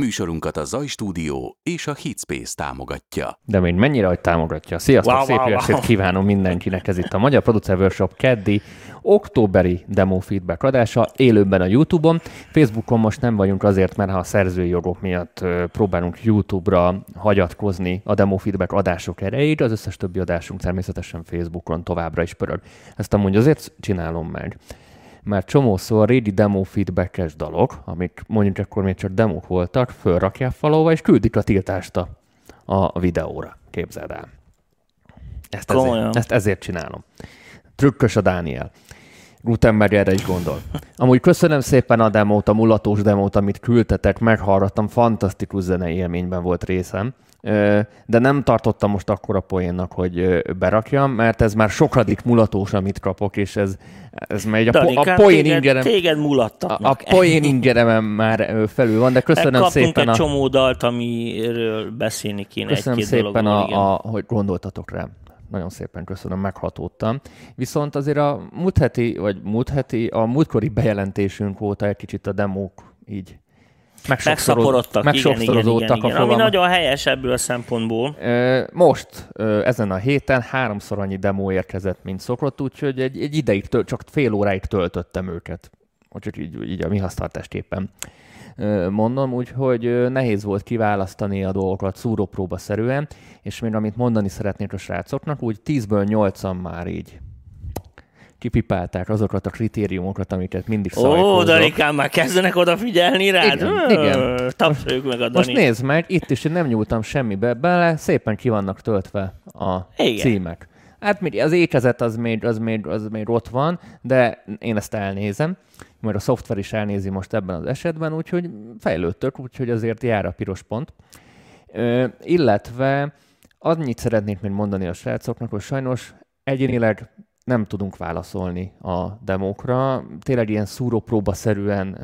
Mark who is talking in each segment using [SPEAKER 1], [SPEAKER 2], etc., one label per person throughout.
[SPEAKER 1] Műsorunkat a Zaj Stúdió és a Hitspace támogatja.
[SPEAKER 2] De még mennyire, hogy támogatja. Sziasztok, wow, szép wow, wow. kívánom mindenkinek. Ez itt a Magyar Producer Workshop keddi októberi demo feedback adása élőben a YouTube-on. Facebookon most nem vagyunk azért, mert ha a szerzői jogok miatt próbálunk YouTube-ra hagyatkozni a demo feedback adások erejét, az összes többi adásunk természetesen Facebookon továbbra is pörög. Ezt amúgy azért csinálom meg, mert csomószor a régi demo feedbackes dalok, amik mondjuk akkor még csak demók voltak, fölrakják falóva, és küldik a tiltást a, a videóra. Képzeld el. Ezt ezért, ezt ezért csinálom. Trükkös a Dániel. Gutenberg erre is gondol. Amúgy köszönöm szépen a demót, a mulatós demót, amit küldtetek, meghallgattam, fantasztikus zenei élményben volt részem de nem tartottam most akkora poénnak, hogy berakjam, mert ez már sokadik mulatós, amit kapok, és ez, ez megy. A, po- a poén téged, ingerem,
[SPEAKER 3] téged mulattak.
[SPEAKER 2] A, a poén ingeremem már felül van, de köszönöm szépen.
[SPEAKER 3] egy a, csomó dalt, amiről beszélni kéne
[SPEAKER 2] Köszönöm
[SPEAKER 3] egy-két
[SPEAKER 2] szépen, dologról, a, a, hogy gondoltatok rám nagyon szépen köszönöm, meghatódtam. Viszont azért a múlt heti, vagy múlt heti, a múltkori bejelentésünk óta egy kicsit a demók így
[SPEAKER 3] megszaporodtak, megszokszorozódtak igen, igen, igen, a Ami nagyon helyes ebből a szempontból.
[SPEAKER 2] Most, ezen a héten háromszor annyi demo érkezett, mint szokott, úgyhogy egy, egy ideig, töl, csak fél óráig töltöttem őket. Csak így, így a mi hasztartásképpen mondom, úgyhogy nehéz volt kiválasztani a dolgokat szúrópróba szerűen, és még amit mondani szeretnék a srácoknak, úgy 10-ből 8-an már így kipipálták azokat a kritériumokat, amiket mindig szajkózok.
[SPEAKER 3] Ó, Danikám, már kezdenek odafigyelni rád?
[SPEAKER 2] Igen, igen.
[SPEAKER 3] Tapsoljuk meg a Dani.
[SPEAKER 2] Most nézd meg, itt is én nem nyúltam semmibe bele, szépen ki vannak töltve a igen. címek. Hát az ékezet az még, az, még, az még ott van, de én ezt elnézem, mert a szoftver is elnézi most ebben az esetben, úgyhogy fejlődtök, úgyhogy azért jár a piros pont. Ö, illetve annyit szeretnék még mondani a srácoknak, hogy sajnos egyénileg nem tudunk válaszolni a demókra. Tényleg ilyen szúrópróba-szerűen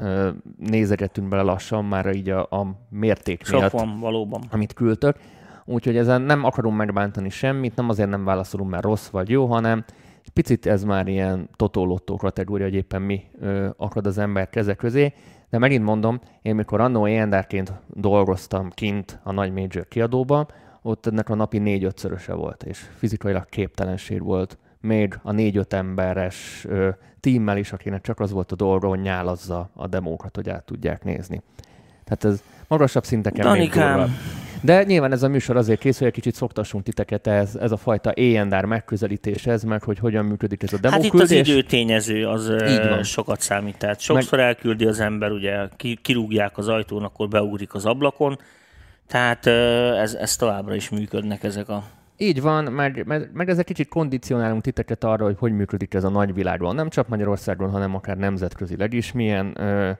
[SPEAKER 2] nézegetünk bele lassan már így a, a mérték
[SPEAKER 3] Sok
[SPEAKER 2] miatt,
[SPEAKER 3] van, valóban.
[SPEAKER 2] amit küldtök. Úgyhogy ezen nem akarom megbántani semmit, nem azért nem válaszolunk, mert rossz vagy jó, hanem picit ez már ilyen totolottó kategória, hogy éppen mi ö, akad az ember keze közé. De megint mondom, én mikor annó éndárként dolgoztam kint a nagy major kiadóban, ott ennek a napi négy-ötszöröse volt, és fizikailag képtelenség volt még a négy-öt emberes ö, tímmel is, akinek csak az volt a dolga, hogy nyálazza a demókat, hogy át tudják nézni. Tehát ez magasabb szinteken
[SPEAKER 3] Danikám. még
[SPEAKER 2] De nyilván ez a műsor azért készül, hogy egy kicsit szoktassunk titeket ez, ez a fajta éjendár megközelítéshez, meg hogy hogyan működik ez a demóküldés.
[SPEAKER 3] Hát itt az időtényező az sokat számít. Tehát sokszor meg... elküldi az ember, ugye kirúgják az ajtón, akkor beugrik az ablakon. Tehát ez, ez továbbra is működnek ezek a
[SPEAKER 2] így van, meg, meg, meg ezzel kicsit kondicionálunk titeket arra, hogy hogy működik ez a nagyvilágban. Nem csak Magyarországon, hanem akár nemzetközileg is. Milyen ö,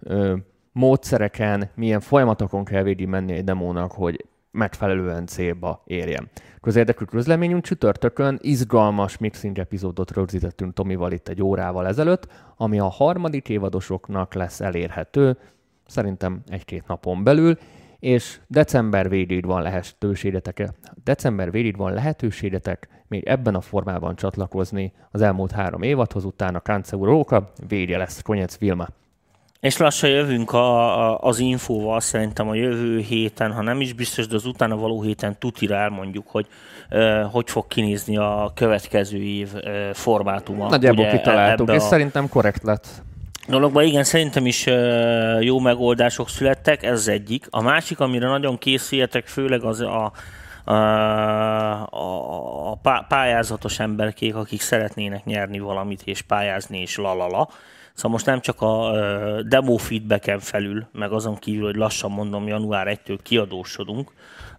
[SPEAKER 2] ö, módszereken, milyen folyamatokon kell végig menni egy demónak, hogy megfelelően célba érjen. Közérdekű közleményünk csütörtökön izgalmas mixing epizódot rögzítettünk Tomival itt egy órával ezelőtt, ami a harmadik évadosoknak lesz elérhető, szerintem egy-két napon belül, és december végéig van lehetőségetek, december végéig van lehetőségetek még ebben a formában csatlakozni az elmúlt három évadhoz, utána Kánce Róka, vége lesz Konyec Vilma.
[SPEAKER 3] És lassan jövünk a, a, az infóval, szerintem a jövő héten, ha nem is biztos, de az utána való héten tutira elmondjuk, hogy uh, hogy fog kinézni a következő év uh, formátuma.
[SPEAKER 2] Nagyjából kitaláltuk, és a... szerintem korrekt lett
[SPEAKER 3] dologban igen, szerintem is jó megoldások születtek, ez egyik. A másik, amire nagyon készüljetek, főleg az a, a, a pályázatos emberkék, akik szeretnének nyerni valamit és pályázni és lalala. Szóval most nem csak a demo feedbacken felül, meg azon kívül, hogy lassan mondom, január 1-től kiadósodunk,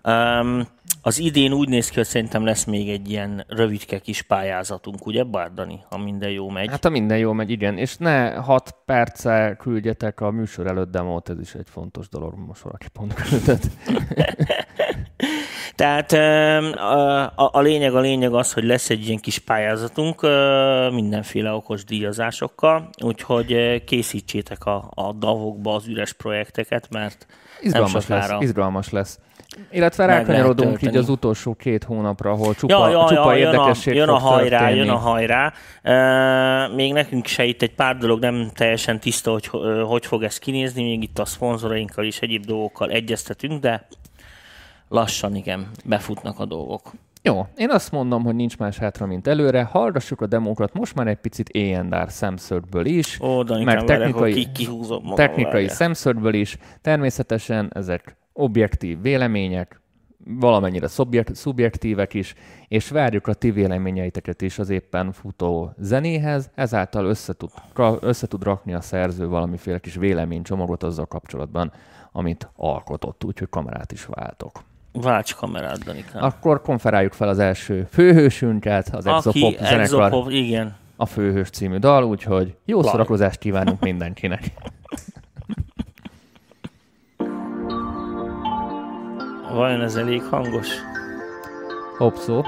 [SPEAKER 3] Um, az idén úgy néz ki, hogy szerintem lesz még egy ilyen rövidke kis pályázatunk, ugye Bárdani, ha minden jó megy?
[SPEAKER 2] Hát ha minden jó megy, igen. És ne 6 perce küldjetek a műsor előtt demót, ez is egy fontos dolog, most valaki pont küldött.
[SPEAKER 3] Tehát a, a, lényeg, a lényeg az, hogy lesz egy ilyen kis pályázatunk mindenféle okos díjazásokkal, úgyhogy készítsétek a, a davokba az üres projekteket, mert
[SPEAKER 2] izgalmas lesz, izgalmas lesz. Illetve rákanyarodunk így az utolsó két hónapra, ahol csupa, ja, ja, csupa ja, érdekesség
[SPEAKER 3] jön a, jön a hajrá,
[SPEAKER 2] történni.
[SPEAKER 3] jön a hajrá. Uh, még nekünk se itt egy pár dolog nem teljesen tiszta, hogy hogy fog ez kinézni, még itt a szponzorainkkal és egyéb dolgokkal egyeztetünk, de lassan igen, befutnak a dolgok.
[SPEAKER 2] Jó, én azt mondom, hogy nincs más hátra, mint előre. Hallgassuk a demókat most már egy picit éjjendár szemszögből is,
[SPEAKER 3] Ó,
[SPEAKER 2] meg technikai,
[SPEAKER 3] ki, kihúzom
[SPEAKER 2] technikai szemszögből is. Természetesen ezek objektív vélemények, valamennyire szubjekt, szubjektívek is, és várjuk a ti véleményeiteket is az éppen futó zenéhez, ezáltal összetud, összetud rakni a szerző valamiféle kis véleménycsomagot azzal kapcsolatban, amit alkotott, úgyhogy kamerát is váltok.
[SPEAKER 3] Válts kamerát, Danikám.
[SPEAKER 2] Akkor konferáljuk fel az első főhősünket, az Exopop zenekar. Exopop,
[SPEAKER 3] igen.
[SPEAKER 2] A főhős című dal, úgyhogy jó szórakozást kívánunk mindenkinek.
[SPEAKER 3] Vajon ez elég hangos?
[SPEAKER 2] Hopp szó.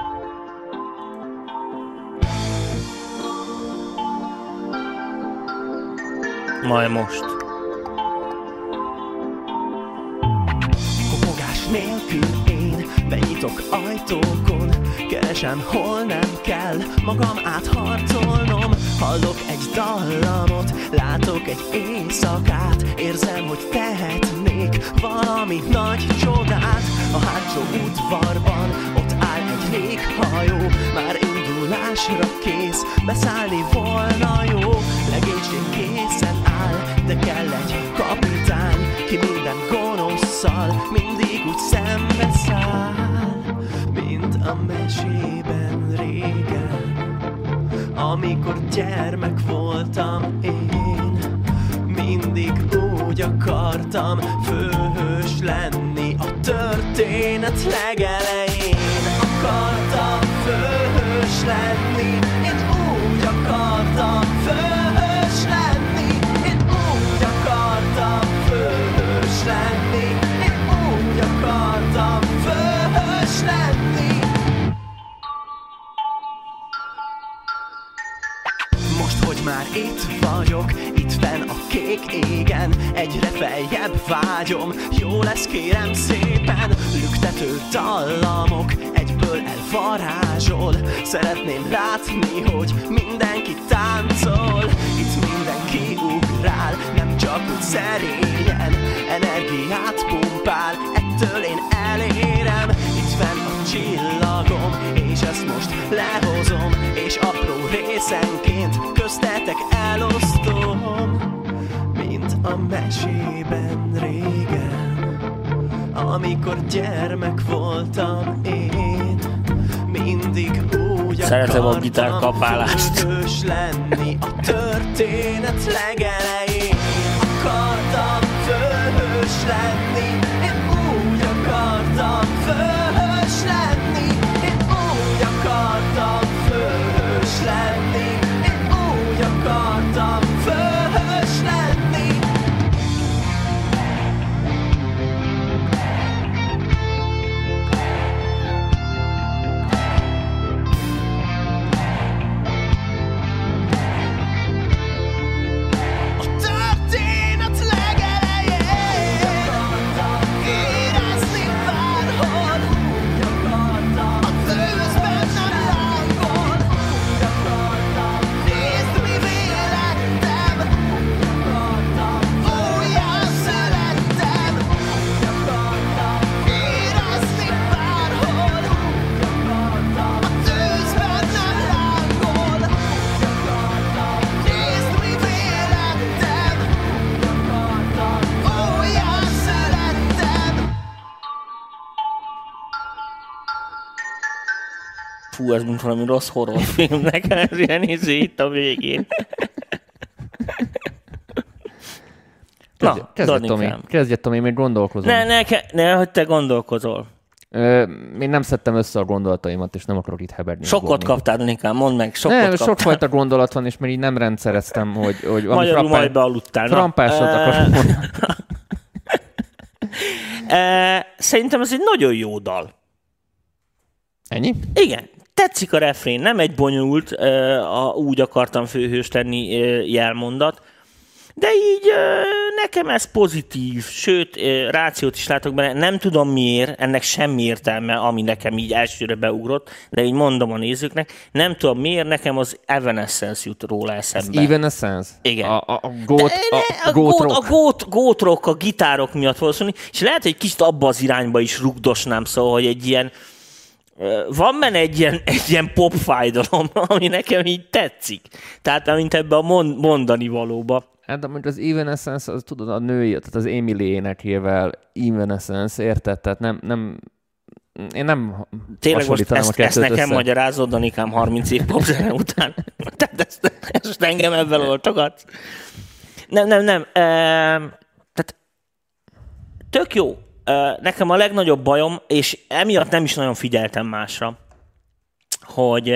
[SPEAKER 3] Majd most.
[SPEAKER 4] Kopogás nélkül benyitok ajtókon. Keresem, hol nem kell magam átharcolnom. Hallok egy dallamot, látok egy éjszakát. Érzem, hogy tehetnék valami nagy csodát. A hátsó udvarban ott áll egy léghajó Már indulásra kész, beszállni volna jó. Legénység készen áll, de kell egy kapitány Ki minden gonoszszal mindig úgy szembe száll. Mint a mesében régen amikor gyermek voltam én. Mindig úgy akartam főhős lenni A történet legelején kék égen Egyre feljebb vágyom, jó lesz kérem szépen Lüktető dallamok, egyből elvarázsol. Szeretném látni, hogy mindenki táncol. Itt mindenki ugrál, nem csak úgy szerényen. Energiát pumpál, ettől én elérem. Itt fenn a csillagom, és ezt most lehozom. És apró részenként köztetek elosztom a mesében régen Amikor gyermek voltam én. Mindig úgy
[SPEAKER 3] Szeretem a gitárkapálást.
[SPEAKER 4] lenni a történet legelején. Akartam főhős lenni Én úgy akartam főhős lenni. Én úgy akartam főhős lenni Én úgy akartam
[SPEAKER 3] Fú, ez mint valami rossz horrorfilmnek, ez ilyen izé itt a végén.
[SPEAKER 2] Kezdje, kezdje Tomi, kezdje Tomi, még gondolkozom.
[SPEAKER 3] Ne, ne, ke- ne, hogy te gondolkozol.
[SPEAKER 2] Ö, én nem szedtem össze a gondolataimat, és nem akarok itt heberni.
[SPEAKER 3] Sokkot
[SPEAKER 2] Gorni.
[SPEAKER 3] kaptál, Danikám, mondd meg, sokkot
[SPEAKER 2] Nem,
[SPEAKER 3] kaptál.
[SPEAKER 2] sokfajta gondolat van, és még így nem rendszereztem, hogy, hogy
[SPEAKER 3] Magyarul
[SPEAKER 2] frappán-
[SPEAKER 3] majd bealudtál. Na,
[SPEAKER 2] frampásot
[SPEAKER 3] eh,
[SPEAKER 2] akarok mondani.
[SPEAKER 3] Szerintem ez egy nagyon jó dal.
[SPEAKER 2] Ennyi?
[SPEAKER 3] Igen, tetszik a refrén, nem egy bonyolult, a, úgy akartam főhős tenni jelmondat, de így nekem ez pozitív, sőt, rációt is látok benne, nem tudom miért, ennek semmi értelme, ami nekem így elsőre beugrott, de így mondom a nézőknek, nem tudom miért, nekem az Evanescence jut róla eszembe.
[SPEAKER 2] Evanescence?
[SPEAKER 3] Igen.
[SPEAKER 2] A, a, a
[SPEAKER 3] De
[SPEAKER 2] a,
[SPEAKER 3] a,
[SPEAKER 2] rock.
[SPEAKER 3] a, gót, gót rock, a gitárok miatt valószínű, és lehet, hogy egy kicsit abba az irányba is rugdosnám, szóval, hogy egy ilyen, van benne egy ilyen, egy ilyen pop fájdalom, ami nekem így tetszik. Tehát, amint ebbe a mond, mondani valóba.
[SPEAKER 2] Hát, de mondjuk az Evanescence, az tudod, a női, tehát az Emily énekével Evanescence, érted? Tehát nem, nem, én nem
[SPEAKER 3] Tényleg most ezt,
[SPEAKER 2] a
[SPEAKER 3] ezt
[SPEAKER 2] kettőt
[SPEAKER 3] nekem
[SPEAKER 2] össze.
[SPEAKER 3] magyarázod, Danikám, 30 év popzene után. Tehát ezt, ezt engem ebben oltogat. Nem, nem, nem. Ehm, tehát tök jó. Nekem a legnagyobb bajom, és emiatt nem is nagyon figyeltem másra, hogy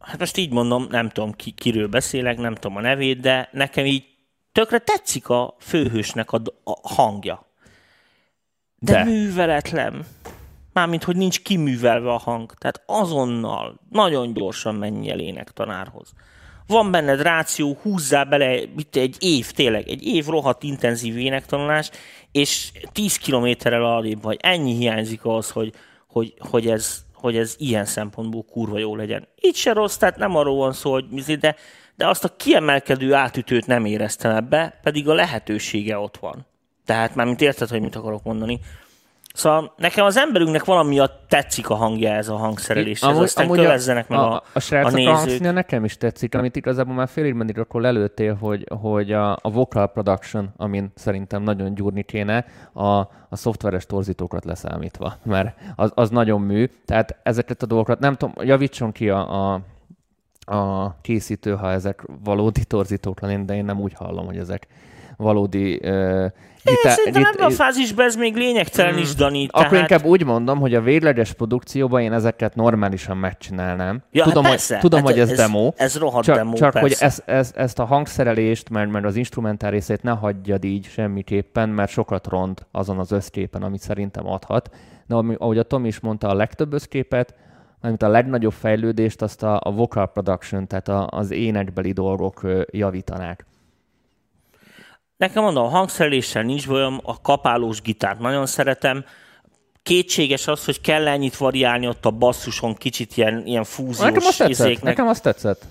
[SPEAKER 3] hát most így mondom, nem tudom ki, kiről beszélek, nem tudom a nevét, de nekem így tökre tetszik a főhősnek a, a hangja. De,
[SPEAKER 2] De.
[SPEAKER 3] műveletlen. Mármint, hogy nincs kiművelve a hang. Tehát azonnal, nagyon gyorsan menj el énektanárhoz. Van benned ráció, húzzál bele mit, egy év, tényleg, egy év rohadt intenzív énektanulás, és 10 kilométerrel alébb vagy. Ennyi hiányzik ahhoz, hogy, hogy, hogy, ez, hogy ez ilyen szempontból kurva jó legyen. Így se rossz, tehát nem arról van szó, hogy mizé, de, de azt a kiemelkedő átütőt nem éreztem ebbe, pedig a lehetősége ott van. Tehát már mint érted, hogy mit akarok mondani. Szóval nekem az emberünknek valami miatt tetszik a hangja ez a hangszerelés. Ez aztán amúgy kövezzenek meg a,
[SPEAKER 2] a, a srácok
[SPEAKER 3] a
[SPEAKER 2] a
[SPEAKER 3] nézők.
[SPEAKER 2] hangszíne nekem is tetszik, amit igazából már fél évben akkor lelőttél, hogy, hogy a, a vocal production, amin szerintem nagyon gyúrni kéne, a, a szoftveres torzítókat leszámítva, mert az, az nagyon mű. Tehát ezeket a dolgokat, nem tudom, javítson ki a, a a készítő, ha ezek valódi torzítók lennének, de én nem úgy hallom, hogy ezek valódi uh,
[SPEAKER 3] Én szerintem ebben a fázisban ez még lényegtelen is, Dani.
[SPEAKER 2] akkor
[SPEAKER 3] tehát...
[SPEAKER 2] inkább úgy mondom, hogy a végleges produkcióban én ezeket normálisan megcsinálnám.
[SPEAKER 3] Ja,
[SPEAKER 2] tudom,
[SPEAKER 3] hát
[SPEAKER 2] hogy,
[SPEAKER 3] persze.
[SPEAKER 2] tudom
[SPEAKER 3] Hát
[SPEAKER 2] hogy ez,
[SPEAKER 3] ez-
[SPEAKER 2] demo.
[SPEAKER 3] ez rohadt
[SPEAKER 2] csak,
[SPEAKER 3] demo,
[SPEAKER 2] Csak hogy
[SPEAKER 3] persze.
[SPEAKER 2] ez, ez, ezt a hangszerelést, mert, mert az instrumentál részét ne hagyjad így semmiképpen, mert sokat ront azon az összképen, amit szerintem adhat. De ami, ahogy a Tom is mondta, a legtöbb összképet, mint a legnagyobb fejlődést, azt a, a vocal production, tehát a, az énekbeli dolgok javítanák.
[SPEAKER 3] Nekem mondom, a hangszereléssel nincs bajom, a kapálós gitárt nagyon szeretem. Kétséges az, hogy kell ennyit variálni ott a basszuson, kicsit ilyen, ilyen fúziós
[SPEAKER 2] Nekem azt tetszett.
[SPEAKER 3] izéknek.
[SPEAKER 2] Nekem azt tetszett.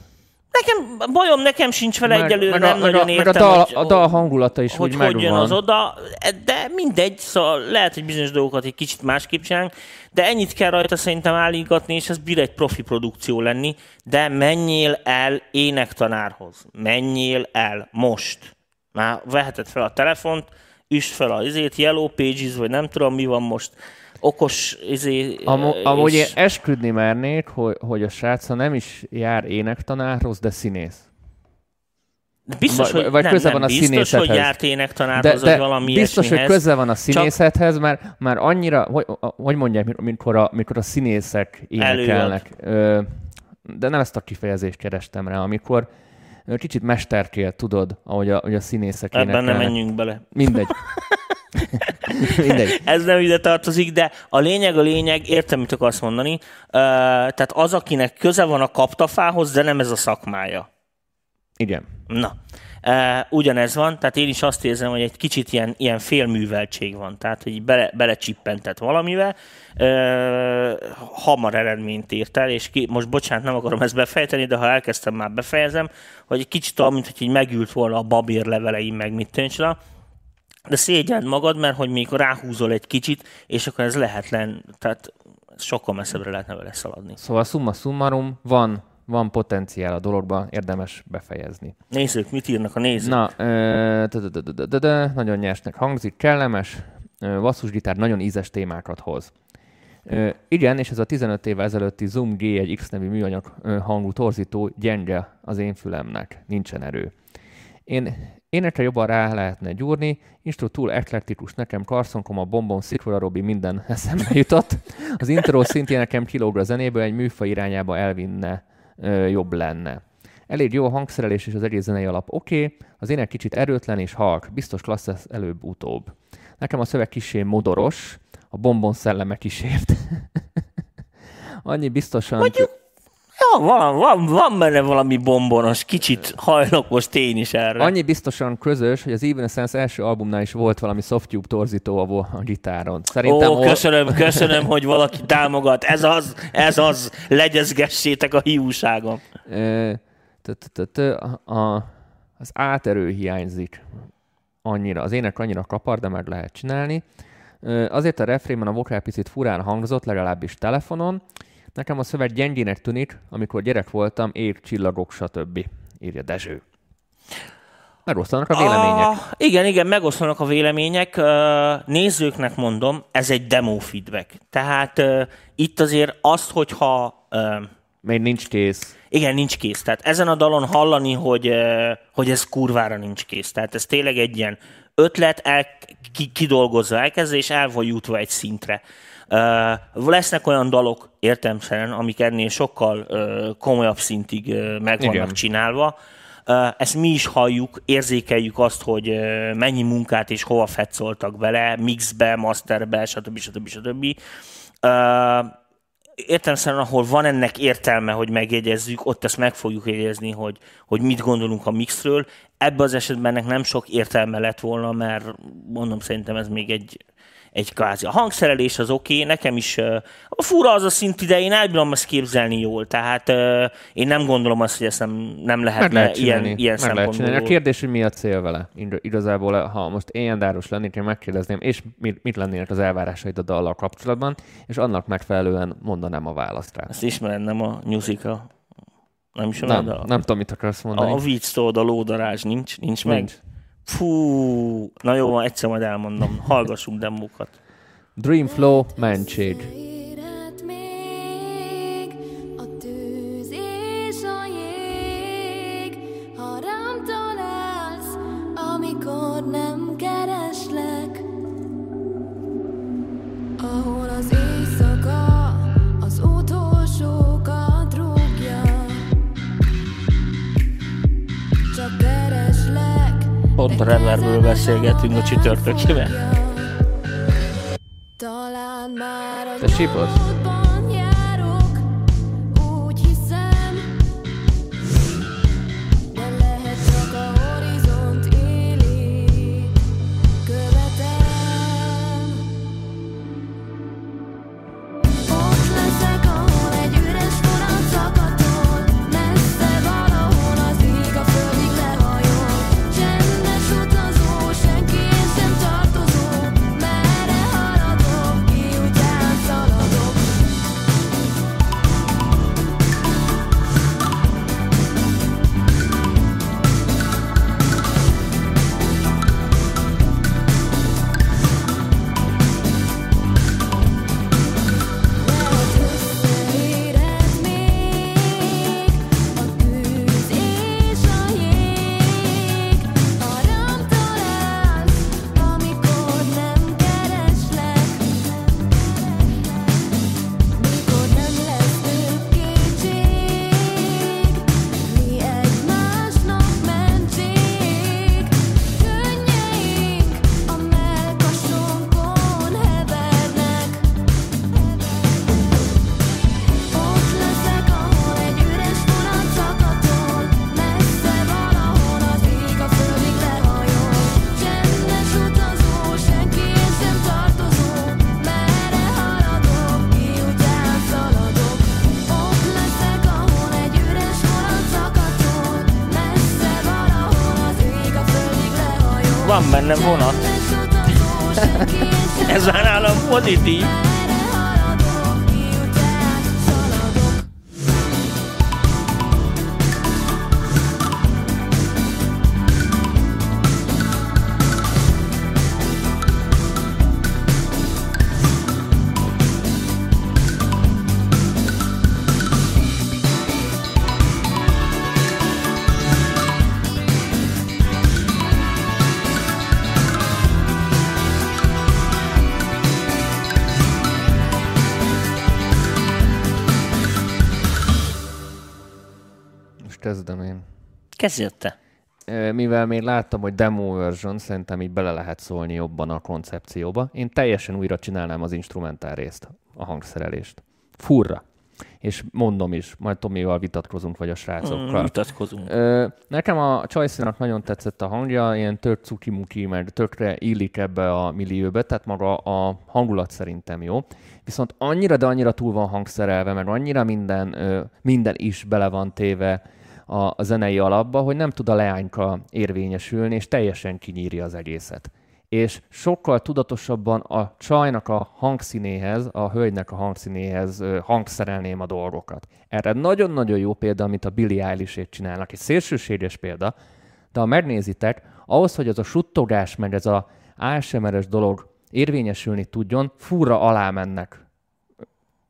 [SPEAKER 3] Nekem bajom nekem sincs vele egyelőre,
[SPEAKER 2] meg, a,
[SPEAKER 3] nem
[SPEAKER 2] meg,
[SPEAKER 3] nagyon
[SPEAKER 2] a,
[SPEAKER 3] értem,
[SPEAKER 2] meg a, dal,
[SPEAKER 3] hogy,
[SPEAKER 2] a dal hangulata is
[SPEAKER 3] hogy
[SPEAKER 2] úgy
[SPEAKER 3] hogy jön az oda, de mindegy, szóval lehet, hogy bizonyos dolgokat egy kicsit másképp csinálunk, de ennyit kell rajta szerintem állítgatni, és ez bír egy profi produkció lenni, de menjél el énektanárhoz, menjél el most. Már veheted fel a telefont, üsd fel a izét, Yellow Pages, vagy nem tudom mi van most, okos izé,
[SPEAKER 2] Amú,
[SPEAKER 3] és-
[SPEAKER 2] amúgy én esküdni mernék, hogy, hogy a sráca nem is jár énektanárhoz, de színész.
[SPEAKER 3] Biztos, hogy
[SPEAKER 2] vagy
[SPEAKER 3] nem,
[SPEAKER 2] köze
[SPEAKER 3] nem,
[SPEAKER 2] van a
[SPEAKER 3] biztos, hogy
[SPEAKER 2] színészethez.
[SPEAKER 3] járt énektanárhoz, vagy valami
[SPEAKER 2] biztos, hogy
[SPEAKER 3] ilyesmihez.
[SPEAKER 2] köze van a színészethez, mert már annyira, hogy, hogy mondják, mikor a, mikor a színészek énekelnek. Ö, de nem ezt a kifejezést kerestem rá, amikor kicsit mesterkél, tudod, ahogy a, hogy a színészek
[SPEAKER 3] Ebben nem menjünk bele.
[SPEAKER 2] Mindegy. Mindegy.
[SPEAKER 3] Ez nem ide tartozik, de a lényeg a lényeg, értem, mit akarsz mondani. Uh, tehát az, akinek köze van a kaptafához, de nem ez a szakmája.
[SPEAKER 2] Igen.
[SPEAKER 3] Na, uh, ugyanez van, tehát én is azt érzem, hogy egy kicsit ilyen, ilyen félműveltség van, tehát hogy bele, belecsippentet valamivel, uh, hamar eredményt ért el, és ki, most bocsánat, nem akarom ezt befejteni, de ha elkezdtem, már befejezem, hogy egy kicsit olyan, mint hogy így megült volna a babér leveleim, meg mit tűncsa, de szégyeld magad, mert hogy még ráhúzol egy kicsit, és akkor ez lehetlen, tehát sokkal messzebbre lehetne vele szaladni.
[SPEAKER 2] Szóval summa summarum, van, van potenciál a dologban, érdemes befejezni.
[SPEAKER 3] Nézzük, mit írnak a nézők.
[SPEAKER 2] Na, nagyon nyersnek hangzik, kellemes, basszusgitár nagyon ízes témákat hoz. Igen, és ez a 15 évvel ezelőtti Zoom G1X nevű műanyag hangú torzító gyenge az én fülemnek, nincsen erő. Én énekre jobban rá lehetne gyúrni, instru túl eklektikus nekem, Carson, a Bombom, Szikora Robi minden eszembe jutott. Az intro szintén nekem kilóg a zenéből, egy műfaj irányába elvinne, jobb lenne. Elég jó a hangszerelés és az egész zenei alap oké, okay, az ének kicsit erőtlen és halk, biztos klassz lesz előbb-utóbb. Nekem a szöveg kisé modoros, a bombon szelleme kísért. Annyi biztosan...
[SPEAKER 3] Mondjuk, ja, van, van, van benne valami bombonos, kicsit hajlokos tény is erre.
[SPEAKER 2] Annyi biztosan közös, hogy az Evanescence első albumnál is volt valami softtube torzító a, gitáron. Szerintem
[SPEAKER 3] Ó,
[SPEAKER 2] hol-
[SPEAKER 3] köszönöm, köszönöm, hogy valaki támogat. Ez az, ez az. Legyezgessétek a hiúságom.
[SPEAKER 2] Az áterő hiányzik annyira. Az ének annyira kapar, de meg lehet csinálni. Azért a refrénben a vokál picit furán hangzott, legalábbis telefonon. Nekem a szöveg gyengének tűnik, amikor gyerek voltam, ég, csillagok, stb. írja Dezső. Megosztanak a vélemények.
[SPEAKER 3] A, igen, igen, megoszlanak a vélemények. Nézőknek mondom, ez egy demo feedback. Tehát itt azért azt, hogyha
[SPEAKER 2] Még nincs kész.
[SPEAKER 3] igen, nincs kész. Tehát ezen a dalon hallani, hogy, hogy ez kurvára nincs kész. Tehát ez tényleg egy ilyen ötlet, el, ki, kidolgozva elkezdve, és el van jutva egy szintre. Lesznek olyan dalok értelmszerűen, amik ennél sokkal komolyabb szintig meg vannak
[SPEAKER 2] Igen.
[SPEAKER 3] csinálva. Ezt mi is halljuk, érzékeljük azt, hogy mennyi munkát és hova fetszoltak bele, mixbe, masterbe, stb. stb. stb. Értelemszerűen, ahol van ennek értelme, hogy megjegyezzük, ott ezt meg fogjuk jegyezni, hogy, hogy mit gondolunk a mixről. Ebben az esetben ennek nem sok értelme lett volna, mert mondom, szerintem ez még egy, egy kvázi. A hangszerelés az oké, okay, nekem is uh, a fura az a szint ide, én el bírom ezt képzelni jól, tehát uh, én nem gondolom azt, hogy ezt nem, nem
[SPEAKER 2] Meg
[SPEAKER 3] lehetne
[SPEAKER 2] lehet csinálni.
[SPEAKER 3] ilyen, ilyen
[SPEAKER 2] meg lehet csinálni. A kérdés, hogy mi a cél vele. Ig- Igazából, ha most én dáros lennék, én megkérdezném, és mit, mit lennének az elvárásaid a dallal kapcsolatban, és annak megfelelően mondanám a választ rá.
[SPEAKER 3] Ezt ismered, nem a musical. Nem ismered?
[SPEAKER 2] Nem,
[SPEAKER 3] a,
[SPEAKER 2] nem tudom, mit akarsz mondani.
[SPEAKER 3] a, a víztól a lódarázs nincs, nincs meg? Fú, na jó, van, egyszer majd elmondom. Hallgassunk demókat.
[SPEAKER 2] Dream Flow, Manchage.
[SPEAKER 5] Éred még a tűz és a jég, ha rám találsz, amikor nem kereslek. Ahol az éjszaka az utolsókat rúgja,
[SPEAKER 3] Pont a
[SPEAKER 5] de
[SPEAKER 3] Reverből beszélgetünk a csütörtökiben.
[SPEAKER 5] Talán már a
[SPEAKER 2] Te sípolsz?
[SPEAKER 3] Benne vonat. Ez már nálam pozitív.
[SPEAKER 2] Most kezdem én.
[SPEAKER 3] Kezdjél te.
[SPEAKER 2] ö, mivel még láttam, hogy demo version, szerintem így bele lehet szólni jobban a koncepcióba. Én teljesen újra csinálnám az instrumentál részt, a hangszerelést. Furra. És mondom is, majd Tomival vitatkozunk, vagy a srácokkal.
[SPEAKER 3] Mm, vitatkozunk.
[SPEAKER 2] Ö, nekem a Csajszínak nagyon tetszett a hangja, ilyen tök cuki-muki, meg tökre illik ebbe a millióbe, tehát maga a hangulat szerintem jó. Viszont annyira, de annyira túl van hangszerelve, meg annyira minden, ö, minden is bele van téve a, a zenei alapba, hogy nem tud a leányka érvényesülni, és teljesen kinyírja az egészet. És sokkal tudatosabban a csajnak a hangszínéhez, a hölgynek a hangszínéhez hangszerelném a dolgokat. Erre nagyon-nagyon jó példa, amit a Billie eilish csinálnak. Egy szélsőséges példa, de ha megnézitek, ahhoz, hogy ez a suttogás, meg ez a ASMR-es dolog érvényesülni tudjon, furra alá mennek